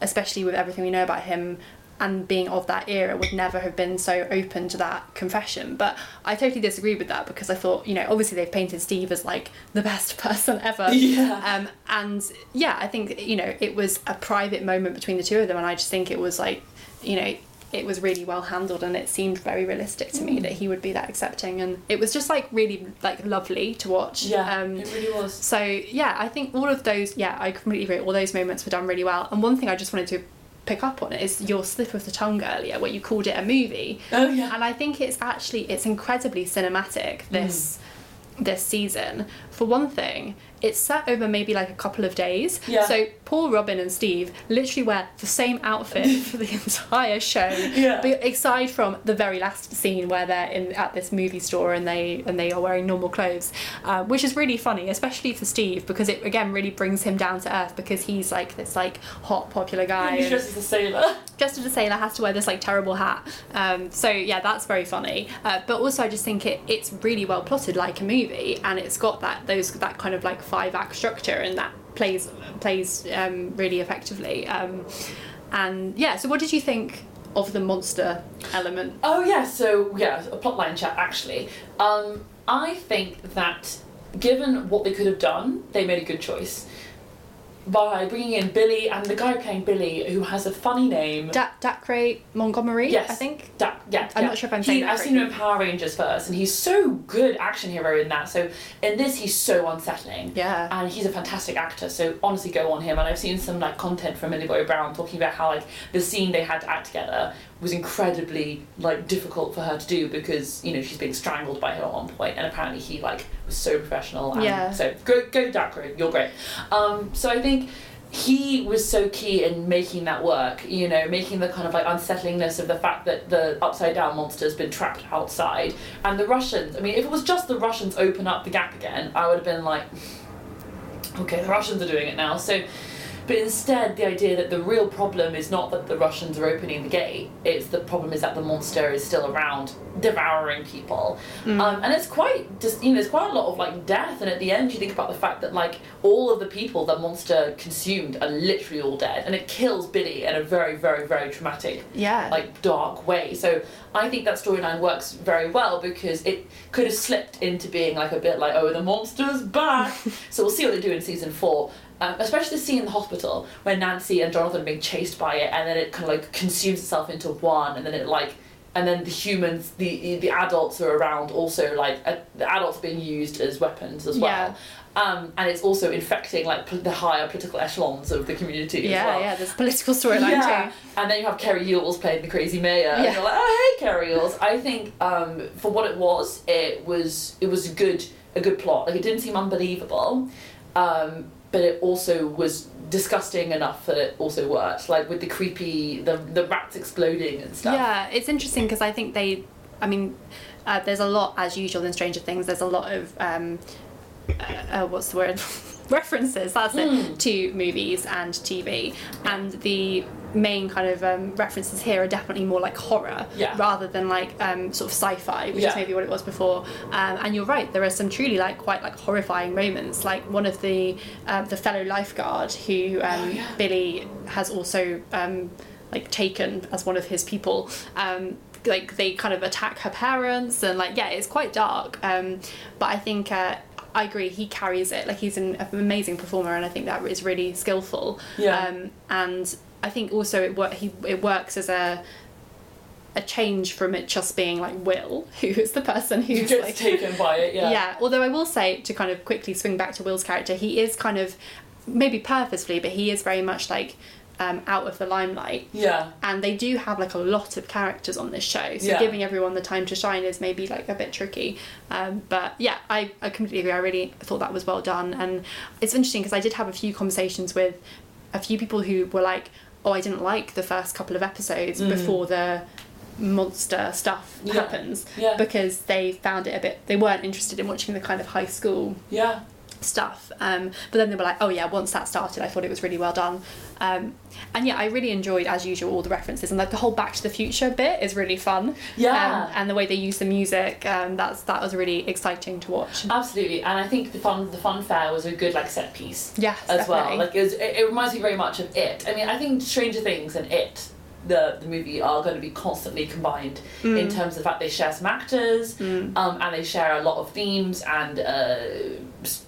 especially with everything we know about him and being of that era would never have been so open to that confession. But I totally disagree with that because I thought, you know, obviously they've painted Steve as like the best (laughs) person ever. Yeah. Um, and yeah, I think, you know, it was a private moment between the two of them and I just think it was like, you know, it was really well handled and it seemed very realistic to Mm. me that he would be that accepting and it was just like really like lovely to watch. Yeah, Um, it really was. so yeah, I think all of those. Yeah, I completely agree. All those moments were done really well. And one thing I just wanted to pick up on is your slip of the tongue earlier, where you called it a movie. Oh yeah. And I think it's actually it's incredibly cinematic. This this season. For one thing, it's set over maybe like a couple of days. Yeah. So Paul, Robin, and Steve literally wear the same outfit (laughs) for the entire show. Yeah. But aside from the very last scene where they're in at this movie store and they and they are wearing normal clothes, uh, which is really funny, especially for Steve because it again really brings him down to earth because he's like this like hot popular guy. He's dressed as a sailor. (laughs) just as a sailor has to wear this like terrible hat um, so yeah that's very funny uh, but also i just think it, it's really well plotted like a movie and it's got that those that kind of like five act structure and that plays plays um, really effectively. Um, and yeah so what did you think of the monster element? Oh yeah, so yeah, a plotline chat actually. Um, I think that given what they could have done, they made a good choice by bringing in Billy and the guy playing Billy, who has a funny name. da- Dacre Montgomery Yes. I think Da- yeah, I'm yeah. not sure if I'm saying that I've seen him in. Power Rangers first, and he's so good action hero in that. So in this, he's so unsettling. yeah and he's a fantastic actor so honestly go on him and i've seen some like content from millie Bobby brown talking about how like the scene they had to act together was incredibly like difficult for her to do because you know she's being strangled by him at one point and apparently he like was so professional and Yeah. so go go Dacre, you're great um so i think he was so key in making that work, you know, making the kind of like unsettlingness of the fact that the upside down monster's been trapped outside. And the Russians, I mean, if it was just the Russians open up the gap again, I would have been like, okay, the Russians are doing it now. So, but instead, the idea that the real problem is not that the Russians are opening the gate; it's the problem is that the monster is still around, devouring people. Mm. Um, and it's quite just you know, there's quite a lot of like death. And at the end, you think about the fact that like all of the people the monster consumed are literally all dead, and it kills Billy in a very, very, very traumatic yeah like dark way. So I think that storyline works very well because it could have slipped into being like a bit like oh the monster's back. (laughs) so we'll see what they do in season four. Um, especially the scene in the hospital where Nancy and Jonathan are being chased by it, and then it kind of like consumes itself into one, and then it like, and then the humans, the the adults are around also like uh, the adults being used as weapons as well. Um, and it's also infecting like the higher political echelons of the community as yeah well. yeah there's political storyline Yeah, too and then you have Cary Elwes playing the crazy mayor. And you're like, oh hey Cary Elwes. I think um, for what it was, it was it was a good a good plot. Like it didn't seem unbelievable, um, but it also was disgusting enough that it also worked. Like with the creepy the the rats exploding and stuff. Yeah, it's interesting because I think they, I mean, uh, there's a lot as usual in Stranger Things. There's a lot of, um, uh, uh, what's the word? (laughs) references that's Hmm. it to movies and TV and the main kind of um, references here are definitely more like horror Yeah. rather than like um, sort of sci-fi which Yeah. is maybe what it was before um, and you're right there are some truly like quite like horrifying moments like one of the uh, the fellow lifeguard who um, Oh, yeah. Billy has also um, like taken as one of his people um, like they kind of attack her parents and like yeah it's quite dark um, but I think uh, I agree he carries it like he's an, amazing performer and I think that is really skillful Yeah. um, and I think also it wor- he it works as a a change from it just being like Will (laughs) who is the person who's gets like taken by it, yeah. (laughs) yeah. Although I will say to kind of quickly swing back to Will's character, he is kind of maybe purposefully, but he is very much like um, out of the limelight. Yeah. And they do have like a lot of characters on this show, so Yeah. giving everyone the time to shine is maybe like a bit tricky. Um, but yeah, I, I completely agree. I really thought that was well done, and it's interesting because I did have a few conversations with a few people who were like, "Oh, I didn't like the first couple of episodes before the monster stuff Yeah. happens Yeah. because they found it a bit they weren't interested in watching the kind of high school Yeah. Stuff um, but then they were like oh yeah once that started i thought it was really well done um, and yeah i really enjoyed as usual all the references and like the whole back to the future bit is really fun Yeah. um, and the way they use the music um, that's that was really exciting to watch Absolutely, and I think the fun the fun fair was a good like set piece yes as well. Like it, was, it, it reminds me very much of It. I mean, I think Stranger Things and It, the the movie, are going to be constantly combined Mm. in terms of the fact they share some actors, um, and they share a lot of themes and uh,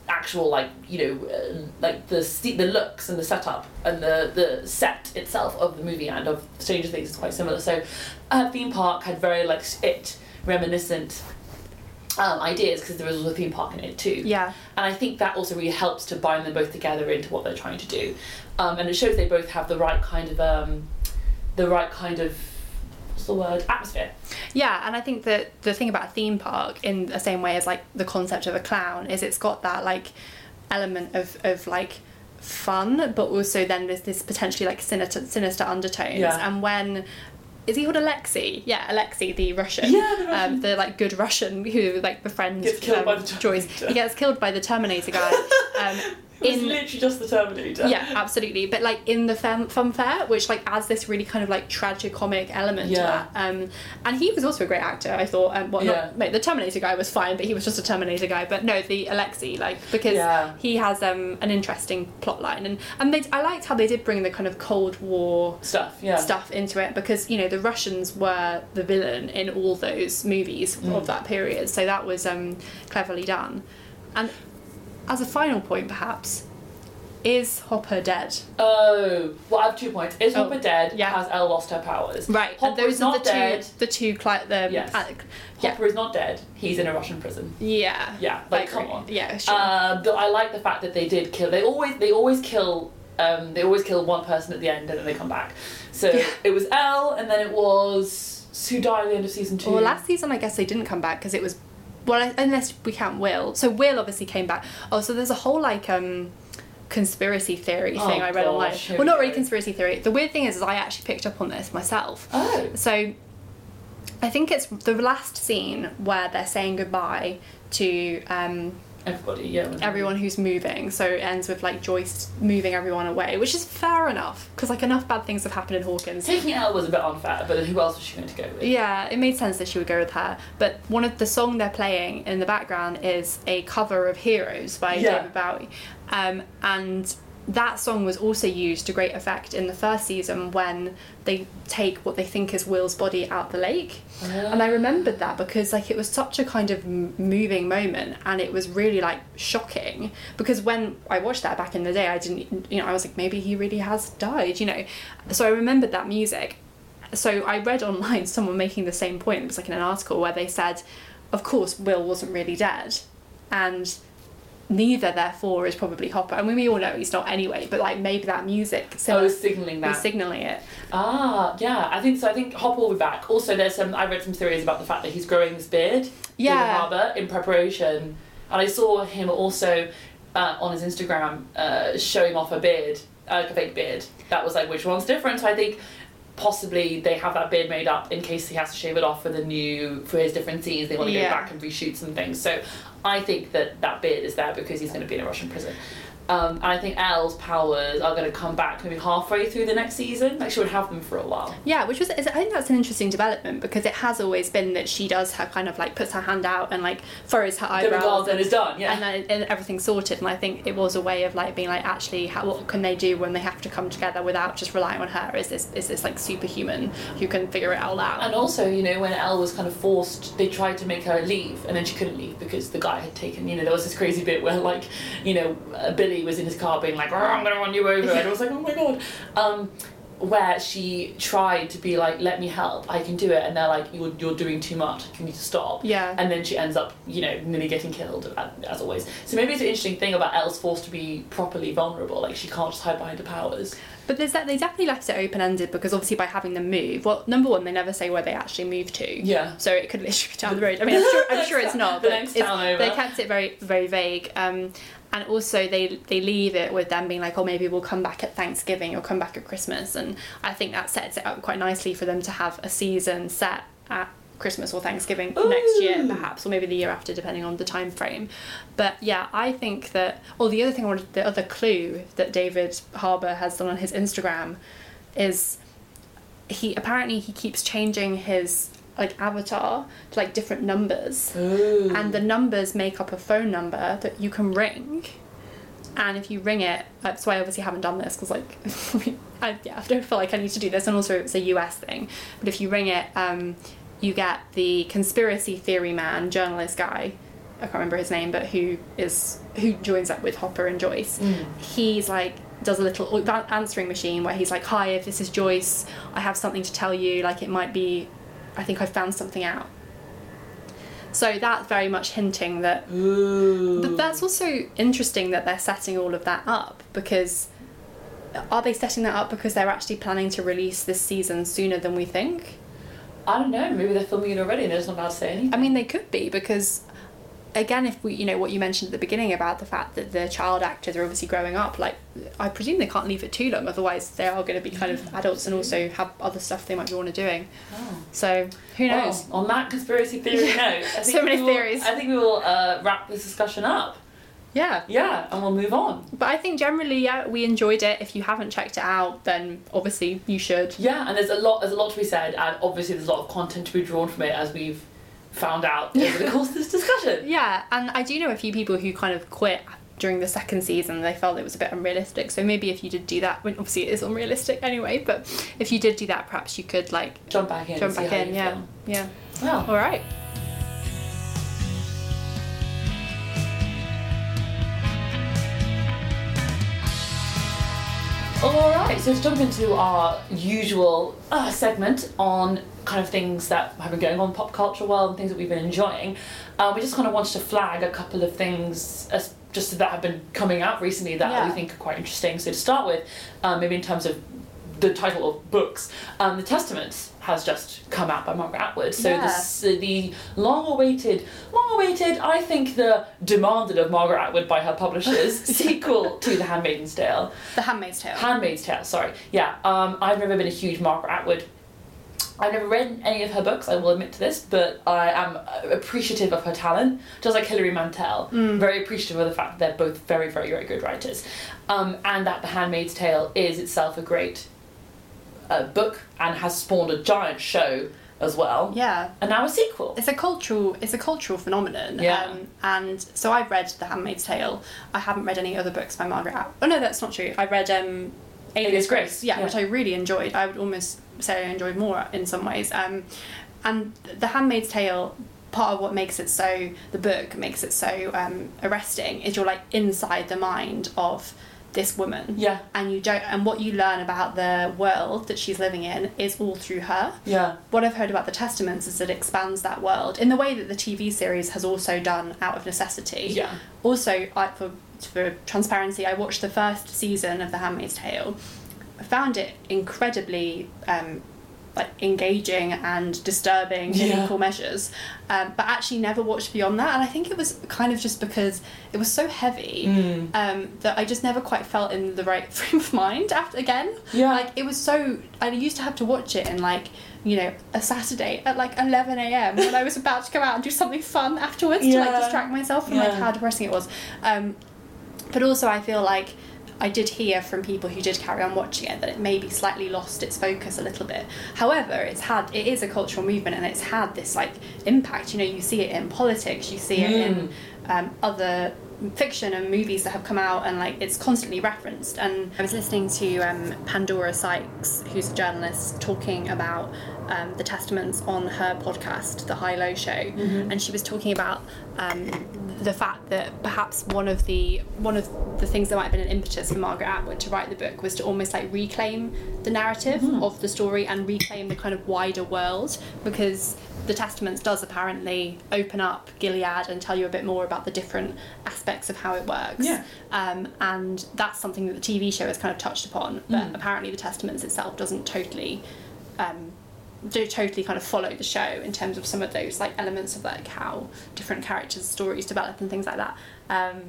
actual like you know uh, like the the looks and the setup and the the set itself of the movie and of Stranger Things is quite similar. So, uh, theme park had very like It reminiscent. Um, ideas because there was also a theme park in it too. yeah And I think that also really helps to bind them both together into what they're trying to do. Um, and it shows they both have the right kind of um, the right kind of what's the word atmosphere. Yeah, and I think that the thing about a theme park, in the same way as like the concept of a clown, is it's got that like element of of like fun, but also then there's this potentially like sinister sinister undertones. Yeah. And when is he called Alexei? Yeah, Alexei, the Russian. Yeah, the Russian. Um, the like good Russian who like befriends Gets killed um, by the Joyce. Terminator. He gets killed by the Terminator guy. (laughs) Um, It's in literally just the Terminator. yeah, absolutely. But like in the fun, fun fair, which like adds this really kind of like tragic comic element Yeah. to that. Um, and he was also a great actor. I thought. Um, well, Yeah. not, the Terminator guy was fine, but he was just a Terminator guy. But no, the Alexei, like because Yeah. he has um an interesting plot line, and and they I liked how they did bring the kind of Cold War Stuff. Yeah. stuff into it because you know the Russians were the villain in all those movies Mm. of that period, so that was um, cleverly done. And as a final point, perhaps, is Hopper dead? Oh, well, I have two points. Is Oh, Hopper dead? yeah. Has El lost her powers? Right, Hopper and those is are not the dead. two the two cli- the Yes. uh, yeah Hopper is not dead. He's in a Russian prison. yeah Yeah, like come on. yeah sure Um, but I like the fact that they did kill. They always they always kill. Um, they always kill one person at the end and then they come back. So Yeah. it was El, and then it was who died at the end of season two. well last season I guess they didn't come back because it was well unless we count Will. So Will obviously came back. Oh so there's a whole like um conspiracy theory Oh, thing I read online. gosh, here well not really conspiracy theory. The weird thing is, is I actually picked up on this myself. Oh. So I think it's the last scene where they're saying goodbye to um, Everybody, yeah. everyone who's moving. So it ends with like Joyce moving everyone away, which is fair enough because like enough bad things have happened in Hawkins. Taking El was a bit unfair, but who else was she going to go with? Yeah, it made sense that she would go with her. But one of the song they're playing in the background is a cover of Heroes by Yeah. David Bowie. Um, and that song was also used to great effect in the first season when they take what they think is Will's body out the lake. And I ah. remembered that because like it was such a kind of moving moment and it was really like shocking because when I watched that back in the day I didn't you know I was like maybe he really has died, you know. So I remembered that music so I read (laughs) online someone making the same point. It was like in an article where they said, of course, Will wasn't really dead, and neither therefore is probably Hopper. I mean, we all know he's not anyway, but like maybe that music so was signaling that. signaling it. ah, yeah. I think so. I think Hopper will be back. Also, there's some. I read some theories about the fact that he's growing this beard. Yeah. harbour in preparation, and I saw him also uh, on his Instagram uh, showing off a beard, uh, like a fake beard. That was like which one's different. So I think possibly they have that beard made up in case he has to shave it off for the new for his different scenes. They want to Yeah. go back and reshoot some things. So I think that that beard is there because he's going to be in a Russian prison. Um, and I think El's powers are going to come back maybe halfway through the next season. Like she would have them for a while. Yeah, which was I think that's an interesting development because it has always been that she does her kind of like puts her hand out and like furrows her eyebrows regards and, then is done. Yeah. and then and everything's sorted. And I think it was a way of like being like actually how, what can they do when they have to come together without just relying on her? Is this is this like superhuman who can figure it all out? And also, you know, when El was kind of forced, they tried to make her leave, and then she couldn't leave because the guy had taken. You know, there was this crazy bit where, like, you know, uh, Billy was in his car being like, "Oh, "I'm gonna run you over," and I was like, "Oh my god." Um, where she tried to be like, "Let me help, I can do it," and they're like, "You're you're doing too much. You need to stop." Yeah. And then she ends up, you know, nearly getting killed as always. So maybe it's an interesting thing about El's forced to be properly vulnerable. Like she can't just hide behind her powers. But there's that they definitely left it open ended because obviously by having them move, well, number one, they never say where they actually move to. Yeah. So it could literally be down the (laughs) road. I mean, I'm sure, I'm sure it's (laughs) not. The but next it's-. They kept it very, very vague. Um, and also they they leave it with them being like, oh, maybe we'll come back at Thanksgiving or come back at Christmas, and I think that sets it up quite nicely for them to have a season set at Christmas or Thanksgiving next year, perhaps, or maybe the year after, depending on the time frame. But yeah, I think that. Oh, the other thing I wanted, the other clue that David Harbour has done on his Instagram is he apparently he keeps changing his like avatar to like different numbers. Ooh. and the numbers make up a phone number that you can ring. And if you ring it so i obviously haven't done this because like (laughs) I, yeah, I don't feel like i need to do this. And also it's a us thing. But if you ring it um, you get the conspiracy theory man journalist guy i can't remember his name but who is who joins up with hopper and joyce. He's like does a little answering machine where he's like hi if this is joyce i have something to tell you. Like it might be i think i found something out so that's very much hinting that Ooh. but that's also interesting that they're setting all of that up because are they setting that up because they're actually planning to release this season sooner than we think? I don't know. Maybe they're filming it already and they're just not allowed to say anything. I mean, they could be because, again, if we, you know, what you mentioned at the beginning about the fact that the child actors are obviously growing up, like, I presume they can't leave it too long, otherwise they are going to be kind of adults and also have other stuff they might be want to doing. Oh. So who Well, knows? on that conspiracy theory (laughs) note, So many will- theories. I think we will uh, wrap this discussion up. Yeah. Yeah, and we'll move on. But I think generally, yeah, we enjoyed it. If you haven't checked it out, then obviously you should. Yeah, and there's a lot. There's a lot to be said, and obviously there's a lot of content to be drawn from it, as we've found out over the (laughs) course of this discussion. Yeah, and I do know a few people who kind of quit during the second season. They felt it was a bit unrealistic. So maybe if you did do that, well, obviously it is unrealistic anyway. But if you did do that, perhaps you could like Jump back in. jump back in. Yeah, feel. yeah. Well, All right. Alright, so let's jump into our usual uh, segment on kind of things that have been going on in pop culture world and things that we've been enjoying. Uh, we just kind of wanted to flag a couple of things as just that have been coming out recently that Yeah. we think are quite interesting. So to start with, um, maybe in terms of the title of books, um, The Testament has just come out by Margaret Atwood. So Yeah. uh, the long-awaited, long-awaited, I think the demanded of Margaret Atwood by her publishers (laughs) sequel to The Handmaid's Tale. The Handmaid's Tale. Handmaid's Tale, sorry. Yeah, um, I've never been a huge Margaret Atwood. I've never read any of her books, I will admit to this, but I am uh, appreciative of her talent, just like Hilary Mantel. Very appreciative of the fact that they're both very, very, very good writers. Um, and that The Handmaid's Tale is itself a great uh, book and has spawned a giant show as well. yeah. And now a sequel. It's a cultural it's a cultural phenomenon. Yeah. Um, and so I've read The Handmaid's Tale. I haven't read any other books by Margaret Atwood. Oh no, that's not true. I read um Alias Grace, Grace, yeah, yeah. which I really enjoyed. I would almost say I enjoyed more in some ways. Um, and The Handmaid's Tale, part of what makes it so, the book makes it so um, arresting is you're like inside the mind of this woman. Yeah. And you don't, and what you learn about the world that she's living in is all through her Yeah. what I've heard about the Testaments is it expands that world in the way that the TV series has also done out of necessity. Yeah. Also, I, for for transparency, I watched the first season of The Handmaid's Tale. I found it incredibly um, like engaging and disturbing in Yeah. equal measures, um, but actually never watched beyond that. And I think it was kind of just because it was so heavy Mm. um, that I just never quite felt in the right (laughs) frame of mind after again. Yeah. Like it was so I used to have to watch it in like, you know, a Saturday at like eleven AM when I was (laughs) about to go out and do something fun afterwards to like distract myself from like how depressing it was. Um but also I feel like I did hear from people who did carry on watching it that it maybe slightly lost its focus a little bit. However, it's had it is a cultural movement and it's had this like impact. You know, you see it in politics, you see it in um, other fiction and movies that have come out and like it's constantly referenced and i was listening to um, pandora sykes who's a journalist talking about um, the testaments on her podcast the high low show Mm-hmm. and she was talking about um, the fact that perhaps one of the one of the things that might have been an impetus for margaret atwood to write the book was to almost like reclaim the narrative Mm-hmm. of the story and reclaim the kind of wider world because the Testaments does apparently open up Gilead and tell you a bit more about the different aspects of how it works. Yeah. Um, and that's something that the TV show has kind of touched upon, but Mm. apparently the Testaments itself doesn't totally. Um, do totally kind of follow the show in terms of some of those like elements of like how different characters' stories develop and things like that. Um,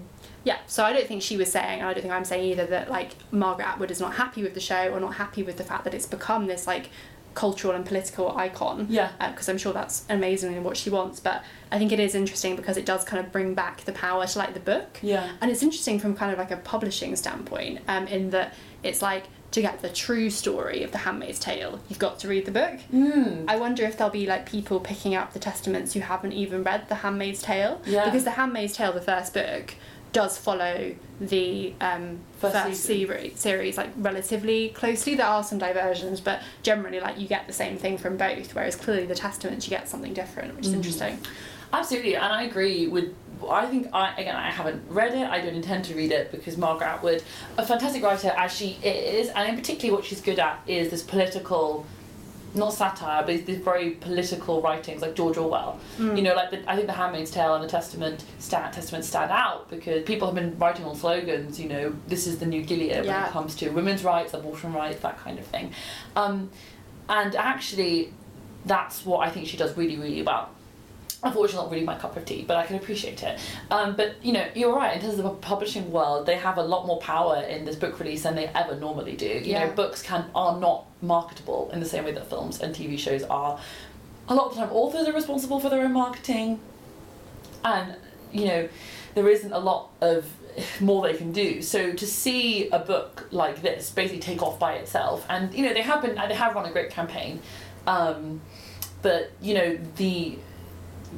yeah, so I don't think she was saying, and I don't think I'm saying either that like Margaret Atwood is not happy with the show or not happy with the fact that it's become this like cultural and political icon Yeah. because I'm sure that's amazing in what she wants. But I think it is interesting because it does kind of bring back the power to like the book. Yeah. And it's interesting from kind of like a publishing standpoint, um, in that it's like to get the true story of The Handmaid's Tale, you've got to read the book. Mm. I wonder if there'll be like people picking up the Testaments who haven't even read The Handmaid's Tale. Yeah. Because The Handmaid's Tale, the first book, does follow the um, First first, series, series like relatively closely. There are some diversions, but generally like you get the same thing from both. Whereas clearly the Testaments you get something different, which is Mhm. interesting. Absolutely, and I agree with. I think I again I haven't read it. I don't intend to read it because Margaret Atwood, a fantastic writer as she is, and in particularly what she's good at is this political, not satire, but these very political writings like George Orwell. Mm. You know, like the, I think the Handmaid's Tale and the Testament stand Testament stand out because people have been writing on slogans. You know, this is the new Gilead when Yeah. it comes to women's rights, abortion rights, that kind of thing. Um, and actually, that's what I think she does really, really well. Unfortunately, not really my cup of tea, but I can appreciate it. Um, but you know, you're right. In terms of the publishing world, they have a lot more power in this book release than they ever normally do. You Yeah. know, books can are not marketable in the same way that films and TV shows are. A lot of the time, authors are responsible for their own marketing, and you know, there isn't a lot of (laughs) more they can do. So to see a book like this basically take off by itself, and you know, they have been they have run a great campaign, um, but you know the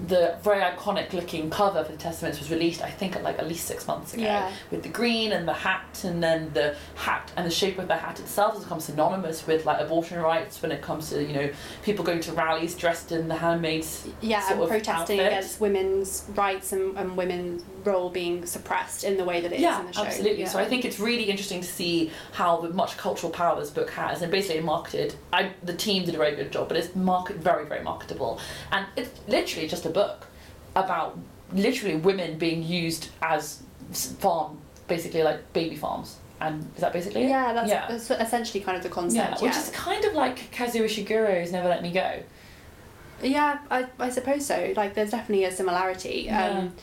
the very iconic looking cover for the Testaments was released, I think, at like at least six months ago. Yeah. With the green and the hat, and then the hat and the shape of the hat itself has become synonymous with like abortion rights when it comes to you know people going to rallies dressed in the handmaids. Yeah, and protesting outfit. against women's rights and, and women's role being suppressed in the way that it is yeah, in the show. absolutely. Yeah. So I think it's really interesting to see how much cultural power this book has, and basically marketed. I the team did a very good job, but it's market very very marketable, and it's literally just a book about literally women being used as s- farm, basically like baby farms, and is that basically it? yeah, that's, yeah. that's essentially kind of the concept. Yeah, concept. which yeah. is kind of like Kazuo Ishiguro's Never Let Me Go. Yeah, I, I suppose so. Like, there's definitely a similarity. Yeah. Um,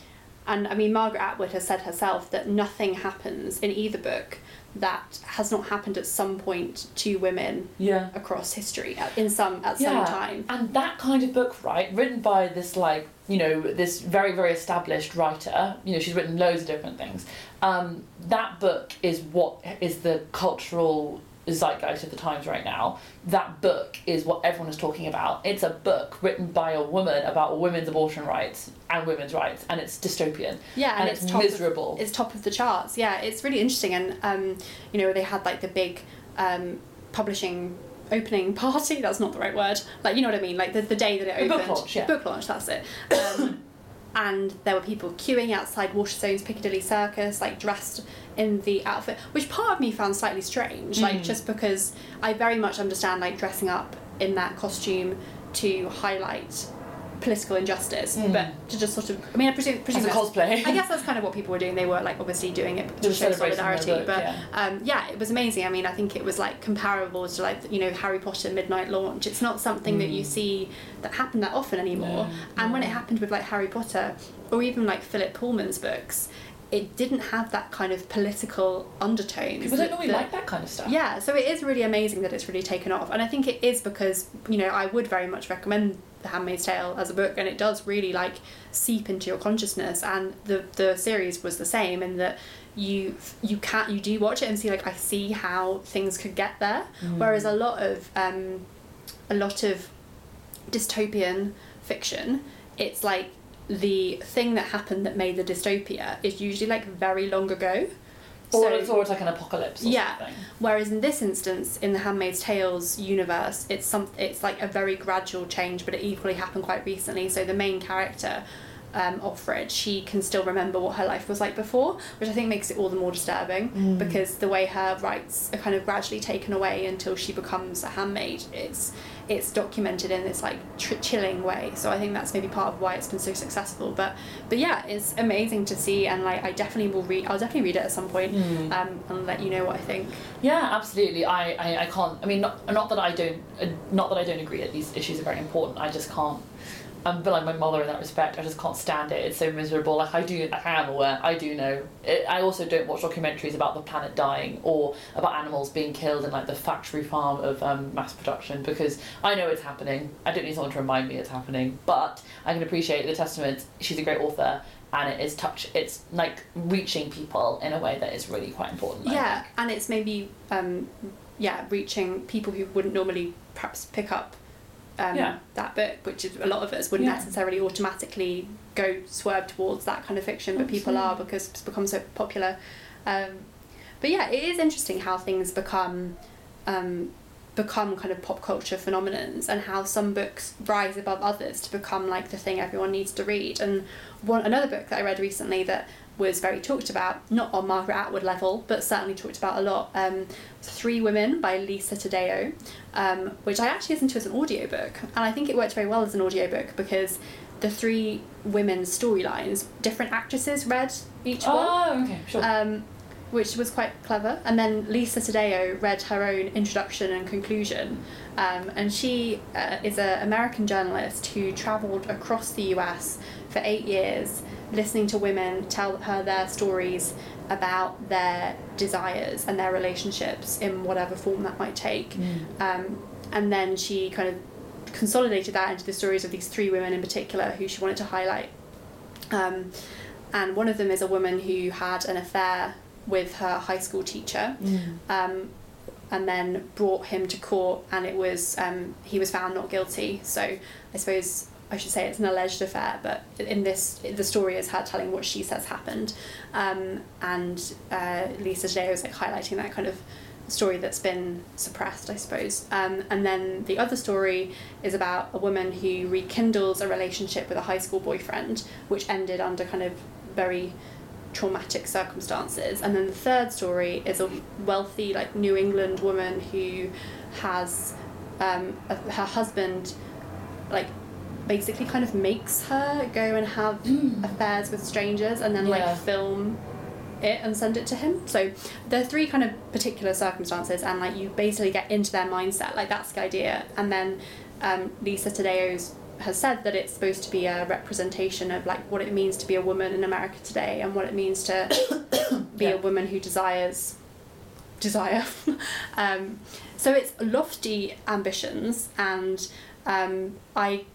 and I mean, Margaret Atwood has said herself that nothing happens in either book that has not happened at some point to women Yeah. across history at, in some at some time. And that kind of book, right, written by this like, you know, this very, very established writer, you know, she's written loads of different things. Um, that book is what is the cultural zeitgeist of the times right now. That book is what everyone is talking about. It's a book written by a woman about women's abortion rights and women's rights, and it's dystopian. Yeah, and, And it's, it's top miserable. Of, it's top of the charts. Yeah, it's really interesting, and um, you know, they had like the big um, publishing opening (laughs) party. That's not the right word. Like, you know what I mean? Like the, the day that it The book opened. launch, yeah. Book launch. That's it. Um, (coughs) and there were people queuing outside Waterstones Piccadilly Circus, like dressed in the outfit, which part of me found slightly strange. Like Mm. just because I very much understand like dressing up in that costume to highlight political injustice, Mm. but to just sort of, I mean, I presume, As a cosplay. I guess that's kind of what people were doing. They were like obviously doing it to show solidarity. book, but yeah. um, yeah, it was amazing. I mean, I think it was like comparable to like you know Harry Potter midnight launch. It's not something that you Mm. see that happen that often anymore. No, And when it happened with like Harry Potter, or even like Philip Pullman's books, it didn't have that kind of political undertones. People don't normally that- like that kind of stuff. yeah, so it is really amazing that it's really taken off, and I think it is because you know I would very much recommend The Handmaid's Tale as a book, and it does really like seep into your consciousness. And the the series was the same in that you you can't you do watch it and see like I see how things could get there. Whereas a lot of um, a lot of dystopian fiction, it's like the thing that happened that made the dystopia is usually like very long ago. Or, So- it's, or it's like an apocalypse or Yeah. something. Whereas in this instance, in the Handmaid's Tales universe, it's some it's like a very gradual change, but it equally happened quite recently. So the main character, um, Offred, she can still remember what her life was like before, which I think makes it all the more disturbing because the way her rights are kind of gradually taken away until she becomes a handmaid, it's it's documented in this like tr- chilling way. So I think that's maybe part of why it's been so successful. But but yeah, it's amazing to see, and like I definitely will read. I'll definitely read it at some point, um, and let you know what I think. Yeah, absolutely. I, I, I can't. I mean, not, not that I don't, uh, not that I don't agree that these issues are very important. I just can't. I'm like my mother in that respect. I just can't stand it. It's so miserable. Like I do, I am aware. I do know. It, I also don't watch documentaries about the planet dying or about animals being killed in like the factory farm of um, mass production because I know it's happening. I don't need someone to remind me it's happening. But I can appreciate the testament. She's a great author. And it is touch. It's like reaching people in a way that is really quite important. Yeah and it's maybe um yeah reaching people who wouldn't normally perhaps pick up um, Yeah. that book which is a lot of us wouldn't Yeah. necessarily automatically go swerve towards that kind of fiction but people are because it's become so popular um, but yeah it is interesting how things become um, become kind of pop culture phenomenons and how some books rise above others to become like the thing everyone needs to read and one another book that I read recently that was very talked about not on Margaret Atwood level but certainly talked about a lot um, Three Women by Lisa Taddeo um, which I actually listened to as an audiobook and I think it worked very well as an audiobook because the three women's storylines different actresses read each one Oh, okay, sure. um, which was quite clever. And then Lisa Taddeo read her own introduction and conclusion. Um, and she uh, is an American journalist who travelled across the US for eight years, listening to women tell her their stories about their desires and their relationships in whatever form that might take. Um, and then she kind of consolidated that into the stories of these three women in particular who she wanted to highlight. Um, and one of them is a woman who had an affair with her high school teacher um, and then brought him to court and it was um, he was found not guilty so i suppose i should say it's an alleged affair but in this the story is her telling what she says happened um, and uh, lisa Taddeo was like highlighting that kind of story that's been suppressed i suppose um, and then the other story is about a woman who rekindles a relationship with a high school boyfriend which ended under kind of very traumatic circumstances. And then the third story is a wealthy, like New England woman who has um, a, her husband, like, basically kind of makes her go and have affairs with strangers and then Yeah. like film it and send it to him. So there are three kind of particular circumstances, and like you basically get into their mindset. Like that's the idea. And then um, Lisa Taddeo's has said that it's supposed to be a representation of like what it means to be a woman in America today and what it means to (coughs) be Yeah. a woman who desires desire. (laughs) um, so it's lofty ambitions, and um, I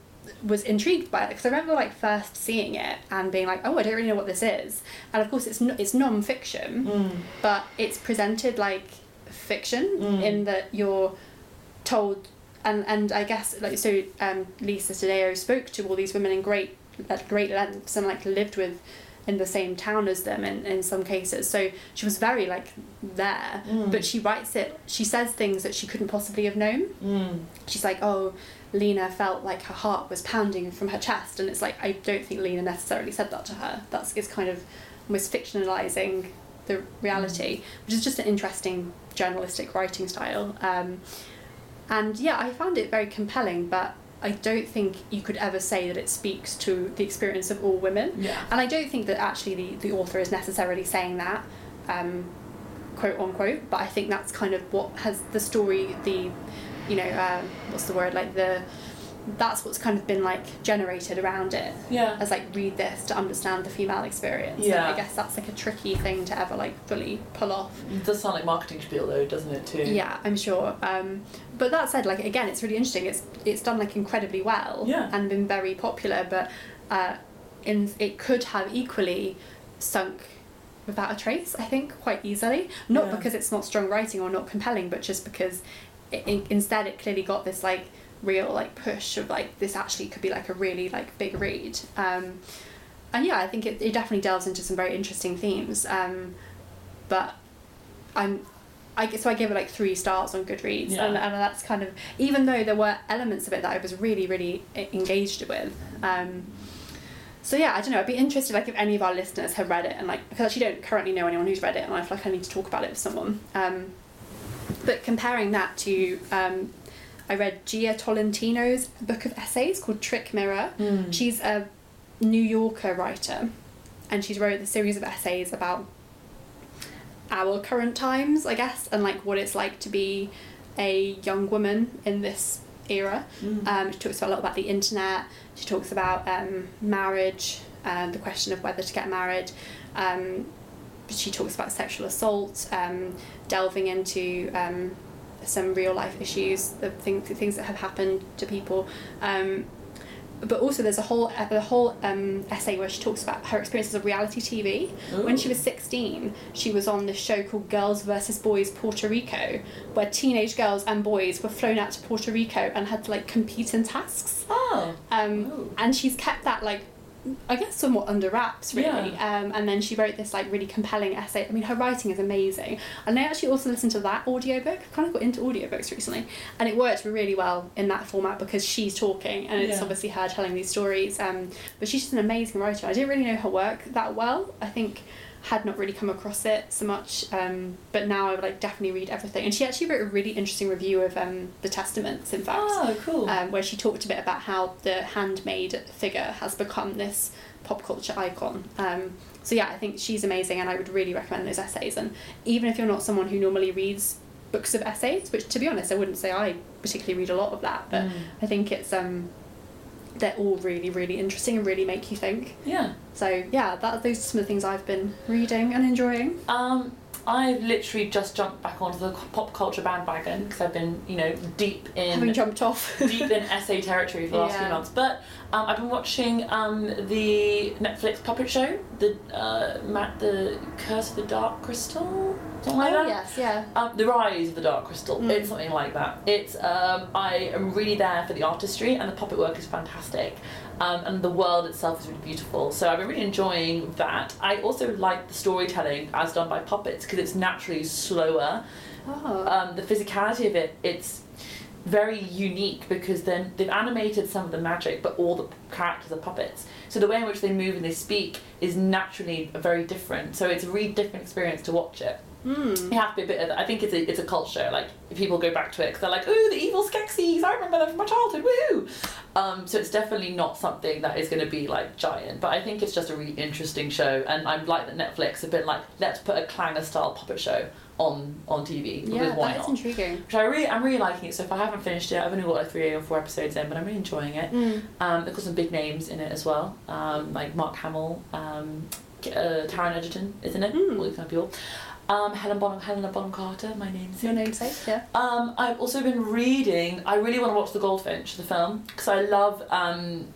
was intrigued by it because I remember like first seeing it and being like, oh, I don't really know what this is. And of course, it's no, it's non-fiction, Mm. but it's presented like fiction Mm. in that you're told. And, and I guess like so um, Lisa Taddeo spoke to all these women in great at great lengths and like lived with in the same town as them in, in some cases so she was very like there Mm. but she writes it she says things that she couldn't possibly have known Mm. she's like oh Lena felt like her heart was pounding from her chest and it's like I don't think Lena necessarily said that to her. That's is kind of almost fictionalizing the reality which is just an interesting journalistic writing style. Um, and yeah I found it very compelling but I don't think you could ever say that it speaks to the experience of all women. Yeah. and I don't think that actually the, the author is necessarily saying that, um, quote unquote, but I think that's kind of what has the story, the, you know, uh, what's the word, like the, that's what's kind of been like generated around it Yeah. as like read this to understand the female experience. And Yeah. I guess that's like a tricky thing to ever like fully pull off. It does sound like marketing spiel though, doesn't it too? Yeah, I'm sure. Um, but that said, like again, it's really interesting. It's it's done like incredibly well Yeah. and been very popular. But uh, in it could have equally sunk without a trace. I think quite easily, not Yeah. because it's not strong writing or not compelling, but just because it, in, instead it clearly got this like real like push of like this actually could be like a really like big read. Um, and yeah, I think it, it definitely delves into some very interesting themes. Um, but I'm I guess so I gave it like three stars on Goodreads, Yeah. and, and that's kind of even though there were elements of it that I was really really engaged with. Um, so yeah, I don't know. I'd be interested like if any of our listeners have read it, and like because I actually don't currently know anyone who's read it, and I feel like I need to talk about it with someone. Um, but comparing that to, um, I read Jia Tolentino's book of essays called Trick Mirror. Mm. She's a New Yorker writer, and she's wrote a series of essays about our current times, I guess, and like what it's like to be a young woman in this era. Mm. Um, she talks a lot about the internet. She talks about um, marriage and the question of whether to get married. Um, she talks about sexual assault, um, delving into um, some real life issues, the things, things that have happened to people. Um, but also, there's a whole a whole um, essay where she talks about her experiences of reality TV. When she was 16, she was on this show called Girls versus Boys Puerto Rico, where teenage girls and boys were flown out to Puerto Rico and had to like compete in tasks. Oh. Um, and she's kept that like, I guess, somewhat under wraps, really. Um, and then she wrote this like really compelling essay. I mean, her writing is amazing. And I actually also listened to that audiobook. I've kind of got into audiobooks recently, and it worked really well in that format because she's talking and it's Yeah. obviously her telling these stories. Um, but she's just an amazing writer. I didn't really know her work that well. I think had not really come across it so much um, but now I would like definitely read everything and she actually wrote a really interesting review of um, the Testaments in fact Oh, cool. um, where she talked a bit about how the handmaid figure has become this pop culture icon. Um, so yeah, I think she's amazing, and I would really recommend those essays. And even if you're not someone who normally reads books of essays, which to be honest, I wouldn't say I particularly read a lot of that, but Mm. I think it's um, they're all really really interesting and really make you think. yeah. So yeah, that those are some of the things I've been reading and enjoying. Um, I've literally just jumped back onto the pop culture bandwagon because I've been, you know, deep in Having jumped off. deep in (laughs) essay territory for the last few months. But um, I've been watching um, the Netflix puppet show, the uh, Matt, the Curse of the Dark Crystal, something like oh that. yes, yeah. Um, the Rise of the Dark Crystal. Mm. It's something like that. It's um, I am really there for the artistry and the puppet work is fantastic. Um, and the world itself is really beautiful. So I've been really enjoying that. I also like the storytelling as done by puppets because it's naturally slower. Oh. Um, the physicality of it, it's very unique because then they've animated some of the magic, but all the characters are puppets. So the way in which they move and they speak is naturally very different. So it's a really different experience to watch it. Mm. You have to be a bit of. I think it's a it's a cult show. Like people go back to it because they're like, "Ooh, the evil Skeksis! I remember them from my childhood. Woo!" Um, so it's definitely not something that is going to be like giant. But I think it's just a really interesting show, and I'm like that Netflix have been like, let's put a clanger style puppet show on on TV Yeah, why that is not? intriguing. Which I really I'm really liking it. So if I haven't finished it, I've only got like three or four episodes in, but I'm really enjoying it. Mm. Um, they've got some big names in it as well, um, like Mark Hamill, um, uh, Taron Egerton, isn't it? Mm. All these kind of people. Um, Helen Bonham, Helena Bonham Carter, my name's Your namesake, yeah. Um, I've also been reading. I really want to watch The Goldfinch, the film, because I love um,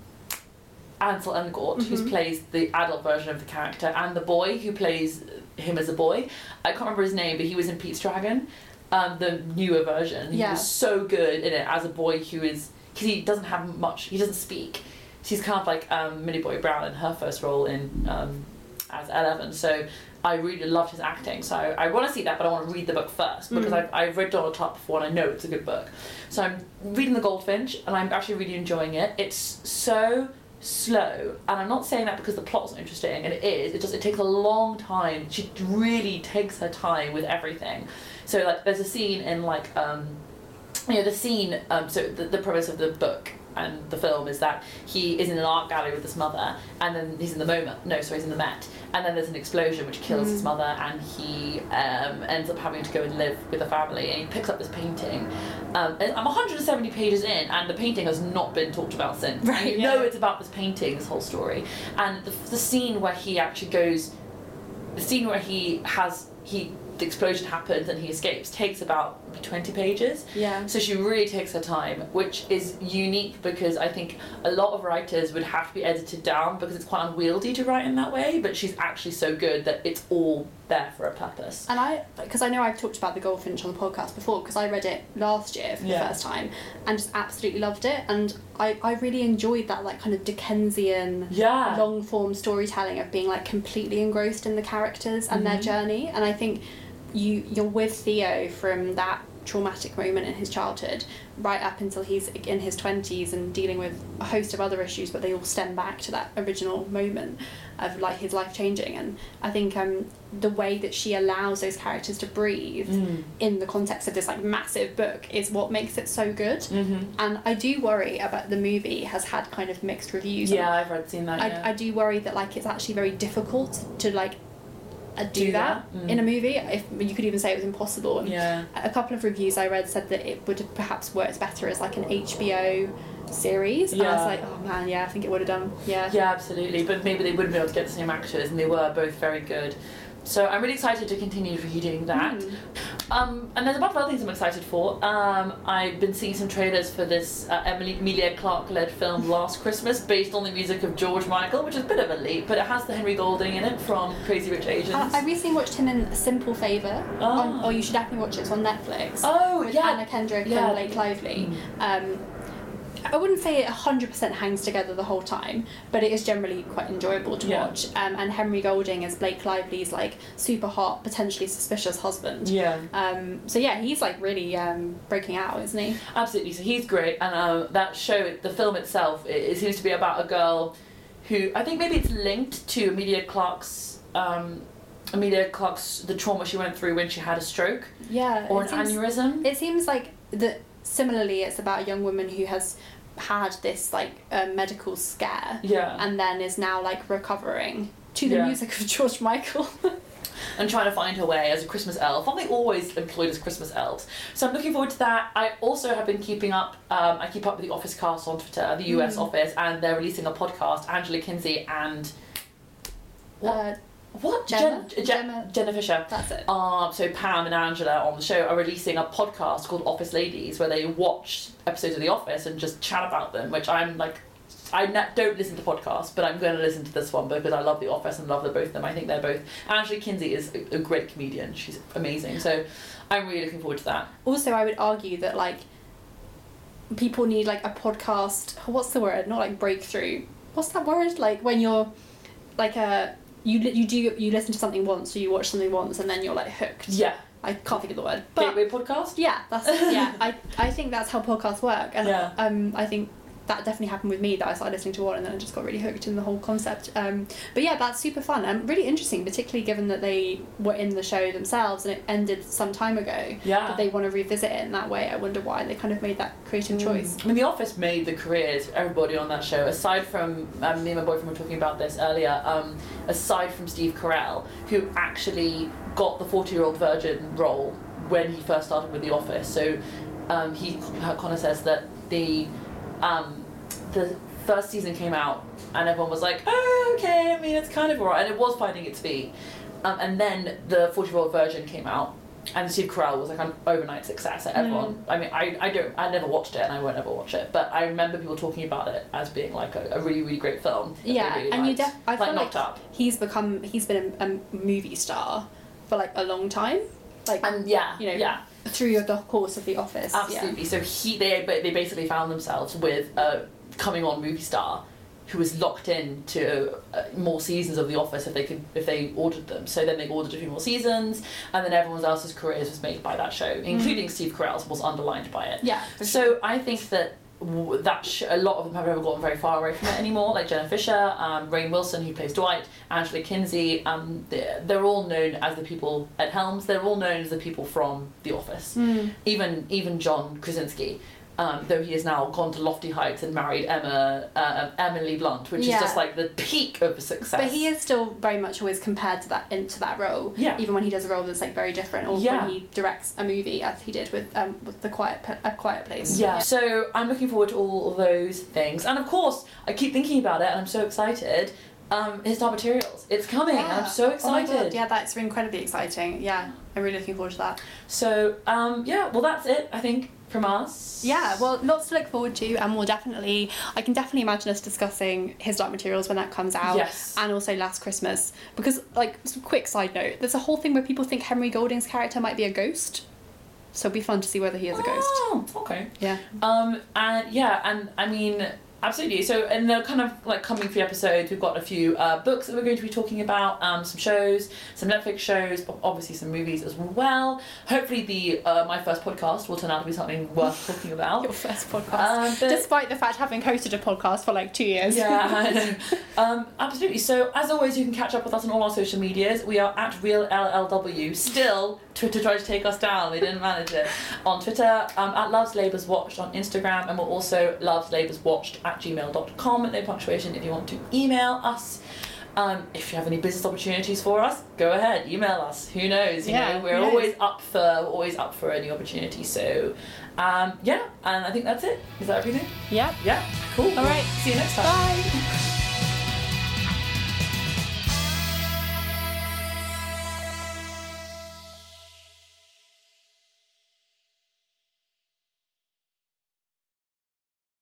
Ansel Elgort, who Mhm. plays the adult version of the character, and the boy who plays him as a boy. I can't remember his name, but he was in Pete's Dragon, um, the newer version. He Yeah. was so good in it as a boy who is because he doesn't have much. He doesn't speak. She's kind of like um, Millie Bobby Brown in her first role in um, as Eleven. So I really loved his acting. So I, want to see that, but I want to read the book first because Mm. I've, I've read Donna Tartt before and I know it's a good book. So I'm reading The Goldfinch and I'm actually really enjoying it. It's so slow, and I'm not saying that because the plot's not interesting, and it is. It just it takes a long time. She really takes her time with everything. So like, there's a scene in like um, you know the scene um, so the, the premise of the book and the film is that he is in an art gallery with his mother and then he's in the moment. no sorry he's in the Met and then there's an explosion which kills his Mm. mother and he um, ends up having to go and live with a family and he picks up this painting um, and I'm 170 pages in and the painting has not been talked about since Right, you know it's about this painting this whole story and the, the scene where he actually goes the scene where he has he the explosion happens and he escapes takes about 20 pages. Yeah. So she really takes her time, which is unique because I think a lot of writers would have to be edited down because it's quite unwieldy to write in that way, but she's actually so good that it's all there for a purpose. And I, because I know I've talked about the Goldfinch on the podcast before, because I read it last year for Yeah. the first time, and just absolutely loved it. And I, I really enjoyed that like kind of Dickensian, Yeah. long form storytelling of being like completely engrossed in the characters and their Mhm. journey. And I think you you're with Theo from that traumatic moment in his childhood right up until he's in his 20s and dealing with a host of other issues but they all stem back to that original moment of like his life changing and i think um the way that she allows those characters to breathe Mm. in the context of this like massive book is what makes it so good Mm-hmm. and i do worry about the movie has had kind of mixed reviews Yeah, I've read seen that. I, yeah. I do worry that like it's actually very difficult to like do, Do that, that, mm. in a movie if you could even say it was impossible and yeah. a couple of reviews I read said that it would have perhaps worked better as like an HBO series Yeah. and I was like oh man yeah I think it would have done yeah Yeah, absolutely. But maybe they wouldn't be able to get the same actors, and they were both very good. So I'm really excited to continue reading that. Mm. Um, and there's a bunch of other things I'm excited for. Um, I've been seeing some trailers for this uh, Emily Emilia Clarke led film Last Christmas, based on the music of George Michael, which is a bit of a leap, but it has the Henry Golding in it from Crazy Rich Asians. Uh, I recently watched him in A Simple Favour. On, Ah. or you should definitely watch it. It's on Netflix. oh with yeah, Anna Kendrick Yeah. and Blake Lively. Um, I wouldn't say it 100% hangs together the whole time, but it is generally quite enjoyable to Yeah. watch. Um, and Henry Golding is Blake Lively's like super hot, potentially suspicious husband. yeah. Um, so yeah, he's like really um, breaking out, isn't he? Absolutely. So he's great, and uh, that show, the film itself, it, it seems to be about a girl who I think maybe it's linked to Emilia Clarke's. Um, Emilia Clarke's the trauma she went through when she had a stroke Yeah. or an seems- aneurysm. It seems like that. Similarly, it's about a young woman who has had this like uh, medical scare yeah, and then is now like recovering to the Yeah. music of (laughs) George Michael. (laughs) and trying to find her way as a Christmas elf. Aren't they always employed as Christmas elves? So I'm looking forward to that. I also have been keeping up. Um, I keep up with the Office cast on Twitter, the US Mm. office, and they're releasing a podcast. Angela Kinsey and what? Uh, what? Gemma? Jen, Gemma. Jenna Fischer. that's it. Um, so Pam and Angela on the show are releasing a podcast called Office Ladies, where they watch episodes of The Office and just chat about them. Which I'm like, I ne- don't listen to podcasts, but I'm going to listen to this one because I love The Office and love the both of them. I think they're both. Angela Kinsey is a, a great comedian. She's amazing. So I'm really looking forward to that. also i would argue that like people need like a podcast what's the word not like breakthrough what's that word like when you're like a you li- you do you listen to something once or you watch something once and then you're like hooked Yeah, i can't think of the word but Gateway podcast. yeah that's yeah i i think that's how podcasts work and Yeah. um i think that definitely happened with me that I started listening to one and then I just got really hooked in the whole concept. Um, but yeah, that's super fun and really interesting, particularly given that they were in the show themselves and it ended some time ago. Yeah. But they want to revisit it in that way. I wonder why they kind of made that creative choice. I mean, The Office made the careers of everybody on that show. Aside from um, me and my boyfriend were talking about this earlier. Um, aside from Steve Carell, who actually got the forty-year-old virgin role when he first started with The Office. So um, he Connor says that the um, the first season came out and everyone was like, oh, okay. I mean, it's kind of alright, and it was finding its feet. Um, and then the forty-year-old virgin came out. And Steve Carell was like an overnight success. Like everyone, I mean, I, I don't, I never watched it, and I won't ever watch it. But I remember people talking about it as being like a, a really, really great film. Yeah, really and you liked. def- I like feel knocked like up. he's become he's been a, a movie star for like a long time, like And yeah, you know, yeah, through the course of The Office. yeah. absolutely. So he, they, but they basically found themselves with a coming on movie star who was locked in to uh, more seasons of The Office if they could, if they ordered them. So then they ordered a few more seasons, and then everyone else's careers was made by that show, including Steve Carell's was underlined by it. Yeah, for sure. So I think that w- that sh- a lot of them have never gotten very far away from it anymore. Like Jenna Fischer, um, Rainn Wilson, who plays Dwight, Angela Kinsey. Um, they're, they're all known as the people at Helms. They're all known as the people from The Office. Mm. Even even John Krasinski. Um, though he has now gone to lofty heights and married Emma uh, Emily Blunt, which Yeah. is just like the peak of success. But he is still very much always compared to that into that role. Yeah. Even when he does a role that's like very different, or Yeah. when he directs a movie, as he did with um with the Quiet a Quiet Place. Yeah. So I'm looking forward to all those things, and of course, I keep thinking about it, and I'm so excited. Um, his Dark Materials. it's coming. and I'm so Oh my excited. God, yeah, that's incredibly exciting. Yeah, I'm really looking forward to that. So um, yeah, well that's it. I think from us. Yeah, well, lots to look forward to, and we'll definitely, I can definitely imagine us discussing his Dark Materials when that comes out. Yes. And also Last Christmas. Because, like, quick side note, there's a whole thing where people think Henry Golding's character might be a ghost. So it'll be fun to see whether he is a ghost. Oh, okay. Yeah. Um, and yeah, and I mean, absolutely. So, in the kind of like coming few episodes, we've got a few uh, books that we're going to be talking about, um, some shows, some Netflix shows, but obviously some movies as well. Hopefully, the uh, my first podcast will turn out to be something worth talking about. (laughs) Your first podcast. Um, but- Despite the fact having hosted a podcast for like two years. Yeah, (laughs) Um, absolutely. So, as always, you can catch up with us on all our social medias. We are at Real LLW. Still, Twitter tried to take us down. They didn't manage it. On Twitter, um, at Loves Labours Watched on Instagram, and we're also Loves Labours Watched at gmail.com. No punctuation if you want to email us. Um, if you have any business opportunities for us, go ahead, email us. Who knows? You Yeah, know, we're always up for always up for a new opportunity. So, um, yeah, and I think that's it. Is that everything? Yeah. Yeah, cool. All right. See you next time. Bye.